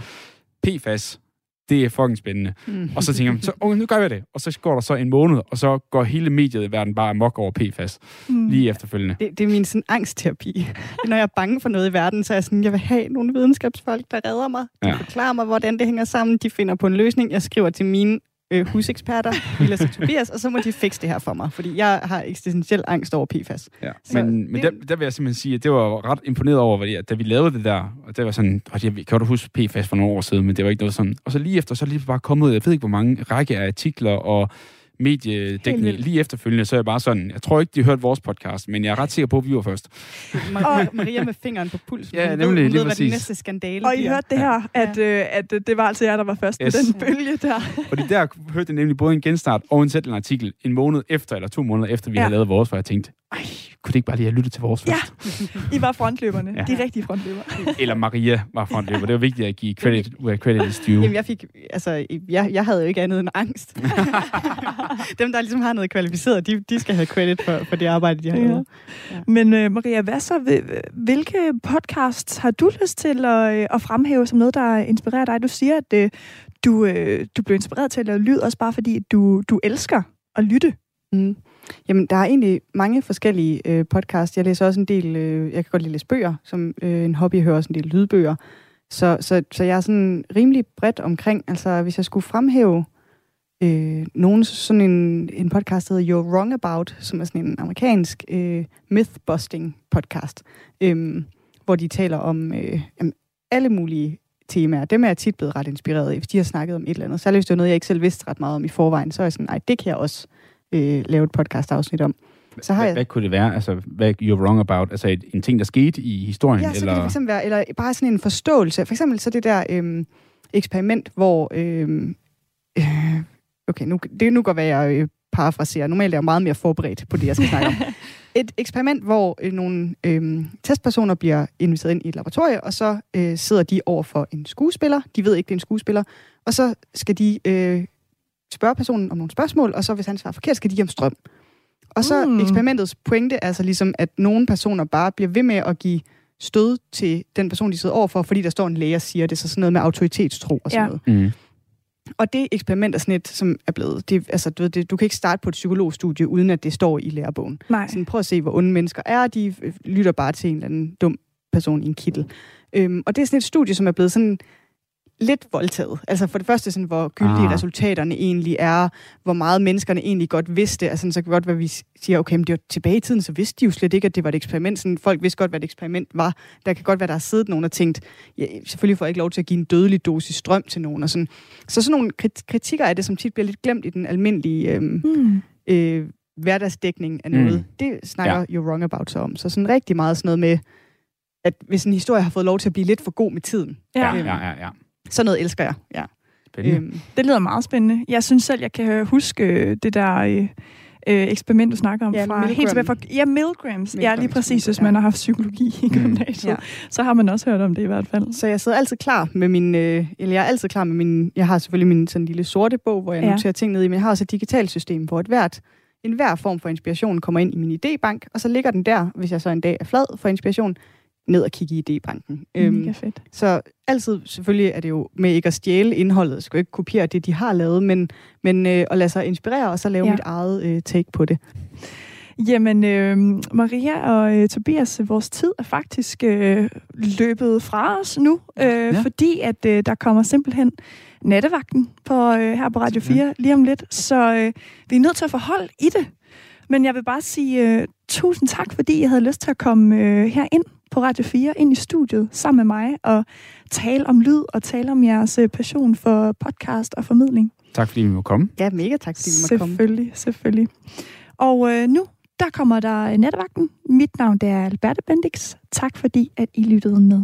PFAS, det er fucking spændende. Mm. Og så tænker jeg, så, okay, nu gør jeg det. Og så går der så en måned, og så går hele mediet i verden bare amok over PFAS. Mm. Lige efterfølgende. Det, det er min sådan angstterapi. Når jeg er bange for noget i verden, så er jeg sådan, jeg vil have nogle videnskabsfolk, der redder mig. De ja. forklarer mig, hvordan det hænger sammen. De finder på en løsning. Jeg skriver til mine øh, huseksperter, Vilas og Tobias, og så må de fikse det her for mig, fordi jeg har eksistentiel angst over PFAS. Ja. Så Men, men det- der, der vil jeg simpelthen sige, at det var ret imponeret over, fordi, at da vi lavede det der, og det var sådan, og jeg kan du huske PFAS for nogle år siden, men det var ikke noget sådan. Og så lige efter, så er lige bare kommet jeg ved ikke, hvor mange række af artikler og mediedækning lige efterfølgende, så er jeg bare sådan, jeg tror ikke, de hørte vores podcast, men jeg er ret sikker på, at vi var først. Maria, Maria med fingeren på pulsen. Ja, nemlig, ved, lige ved, hvad præcis. den næste skandale Og I bliver. hørte det her, at, øh, at øh, det var altså jer, der var først yes. På den bølge der. Fordi der hørte jeg nemlig både en genstart og en sættende artikel en måned efter, eller to måneder efter, vi ja. havde lavet vores, hvor jeg tænkte, ej, kunne det ikke bare lige have lyttet til vores Ja. først? I var frontløberne. Ja. Ja. De rigtige frontløbere. Eller Maria var frontløber. Det var vigtigt at give credit, where credit is due. Jamen, jeg fik, altså, jeg, jeg havde jo ikke andet end angst. Dem, der ligesom har noget kvalificeret, de, de skal have credit for, for det arbejde, de har Ja. lavet. Men øh, Maria, hvad så? Hvil- Hvilke podcasts har du lyst til at, øh, at fremhæve som noget, der inspirerer dig? Du siger, at øh, du, øh, du blev inspireret til at lave lyd, også bare fordi du, du elsker at lytte. Mm. Jamen, der er egentlig mange forskellige øh, podcasts. Jeg læser også en del, øh, jeg kan godt lide at læse bøger, som øh, en hobby, jeg hører også en del lydbøger. Så, så, så jeg er sådan rimelig bredt omkring. Altså, hvis jeg skulle fremhæve øh, nogen, sådan en, en podcast, der hedder You're Wrong About, som er sådan en amerikansk øh, myth-busting podcast, øh, hvor de taler om øh, alle mulige temaer. Dem er jeg tit blevet ret inspireret af, hvis de har snakket om et eller andet. Særligt hvis det er noget, jeg ikke selv vidste ret meget om i forvejen, så er jeg sådan, nej, det kan jeg også øh, lave et podcast-afsnit om. Så har Hvad, jeg... hvad kunne det være? Altså, hvad you're wrong about? Altså, et, en ting, der skete i historien? Ja, så eller? kan det for eksempel være, eller bare sådan en forståelse. For eksempel så det der øhm, eksperiment, hvor... Øhm, øh, okay, nu, det nu går, hvad jeg øh, parafraserer. Normalt er jeg meget mere forberedt på det, jeg skal snakke om. Et eksperiment, hvor øh, nogle øh, testpersoner bliver inviteret ind i et laboratorium, og så øh, sidder de over for en skuespiller. De ved ikke, det er en skuespiller. Og så skal de øh, spørge personen om nogle spørgsmål, og så hvis han svarer forkert, skal de give ham strøm. Og så Mm. eksperimentets pointe er altså ligesom, at nogle personer bare bliver ved med at give stød til den person, de sidder overfor, fordi der står en læge og siger det, så sådan noget med autoritetstro og sådan Ja. noget. Mm. Og det eksperiment er sådan et, som er blevet... Det, altså, du, ved, det, du kan ikke starte på et psykologstudie, uden at det står i lærebogen. Nej. Sådan, prøv at se, hvor onde mennesker er. De øh, lytter bare til en eller anden dum person i en kittel. Øhm, og det er sådan et studie, som er blevet sådan lidt voldtaget. Altså for det første, sådan, hvor gyldige Ah. resultaterne egentlig er, hvor meget menneskerne egentlig godt vidste. Altså, så kan godt være, at vi siger, okay, men det var tilbage i tiden, så vidste de jo slet ikke, at det var et eksperiment. Sådan, folk vidste godt, hvad et eksperiment var. Der kan godt være, der har siddet nogen og tænkt, ja, selvfølgelig får jeg ikke lov til at give en dødelig dosis strøm til nogen. Og sådan. Så sådan nogle krit- kritikker af det, som tit bliver lidt glemt i den almindelige øhm, Mm. øh, hverdagsdækning af noget, Mm. det snakker ja. You Wrong About så om. Så sådan rigtig meget sådan noget med, at hvis en historie har fået lov til at blive lidt for god med tiden, Ja. Ja, ja, ja, ja. Så noget elsker jeg. Ja. Spændende. Øhm, Det lyder meget spændende. Jeg synes selv, jeg kan huske øh, det der... Øh, øh, eksperiment, du snakker om, Ja, fra Milgram. helt tilbage fra... Ja, Milgrams. Ja, lige præcis, hvis man ja. har haft psykologi i Mm. gymnasiet. Ja. Så har man også hørt om det i hvert fald. Så jeg sidder altid klar med min, øh, eller jeg er altid klar med min, jeg har selvfølgelig min sådan lille sorte bog, hvor jeg ja. noterer ting ned i, men jeg har også et digitalt system, hvor et hvert, en hver form for inspiration kommer ind i min idébank, og så ligger den der, hvis jeg så en dag er flad for inspiration, ned og kigge i idébanken. Øhm. Mega fedt. Så altid, selvfølgelig er det jo med ikke at stjæle indholdet, skal ikke kopiere det, de har lavet, men, men øh, at lade sig inspirere, og så lave Ja. ja. mit eget øh, take på det. Jamen, øh, Maria og øh, Tobias, vores tid er faktisk øh, løbet fra os nu, øh, ja. Ja. fordi at øh, der kommer simpelthen nattevagten på, øh, her på Radio 4 lige om lidt, så øh, vi er nødt til at forholde i det. Men jeg vil bare sige øh, tusind tak, fordi jeg havde lyst til at komme øh, her ind på Radio 4, ind i studiet sammen med mig, og tale om lyd og tale om jeres øh, passion for podcast og formidling. Tak fordi vi må komme. Ja, mega tak, fordi du måtte komme. Selvfølgelig, selvfølgelig. Og øh, nu, der kommer der nattevagten. Mit navn det er Alberte Bendix. Tak fordi, at I lyttede med.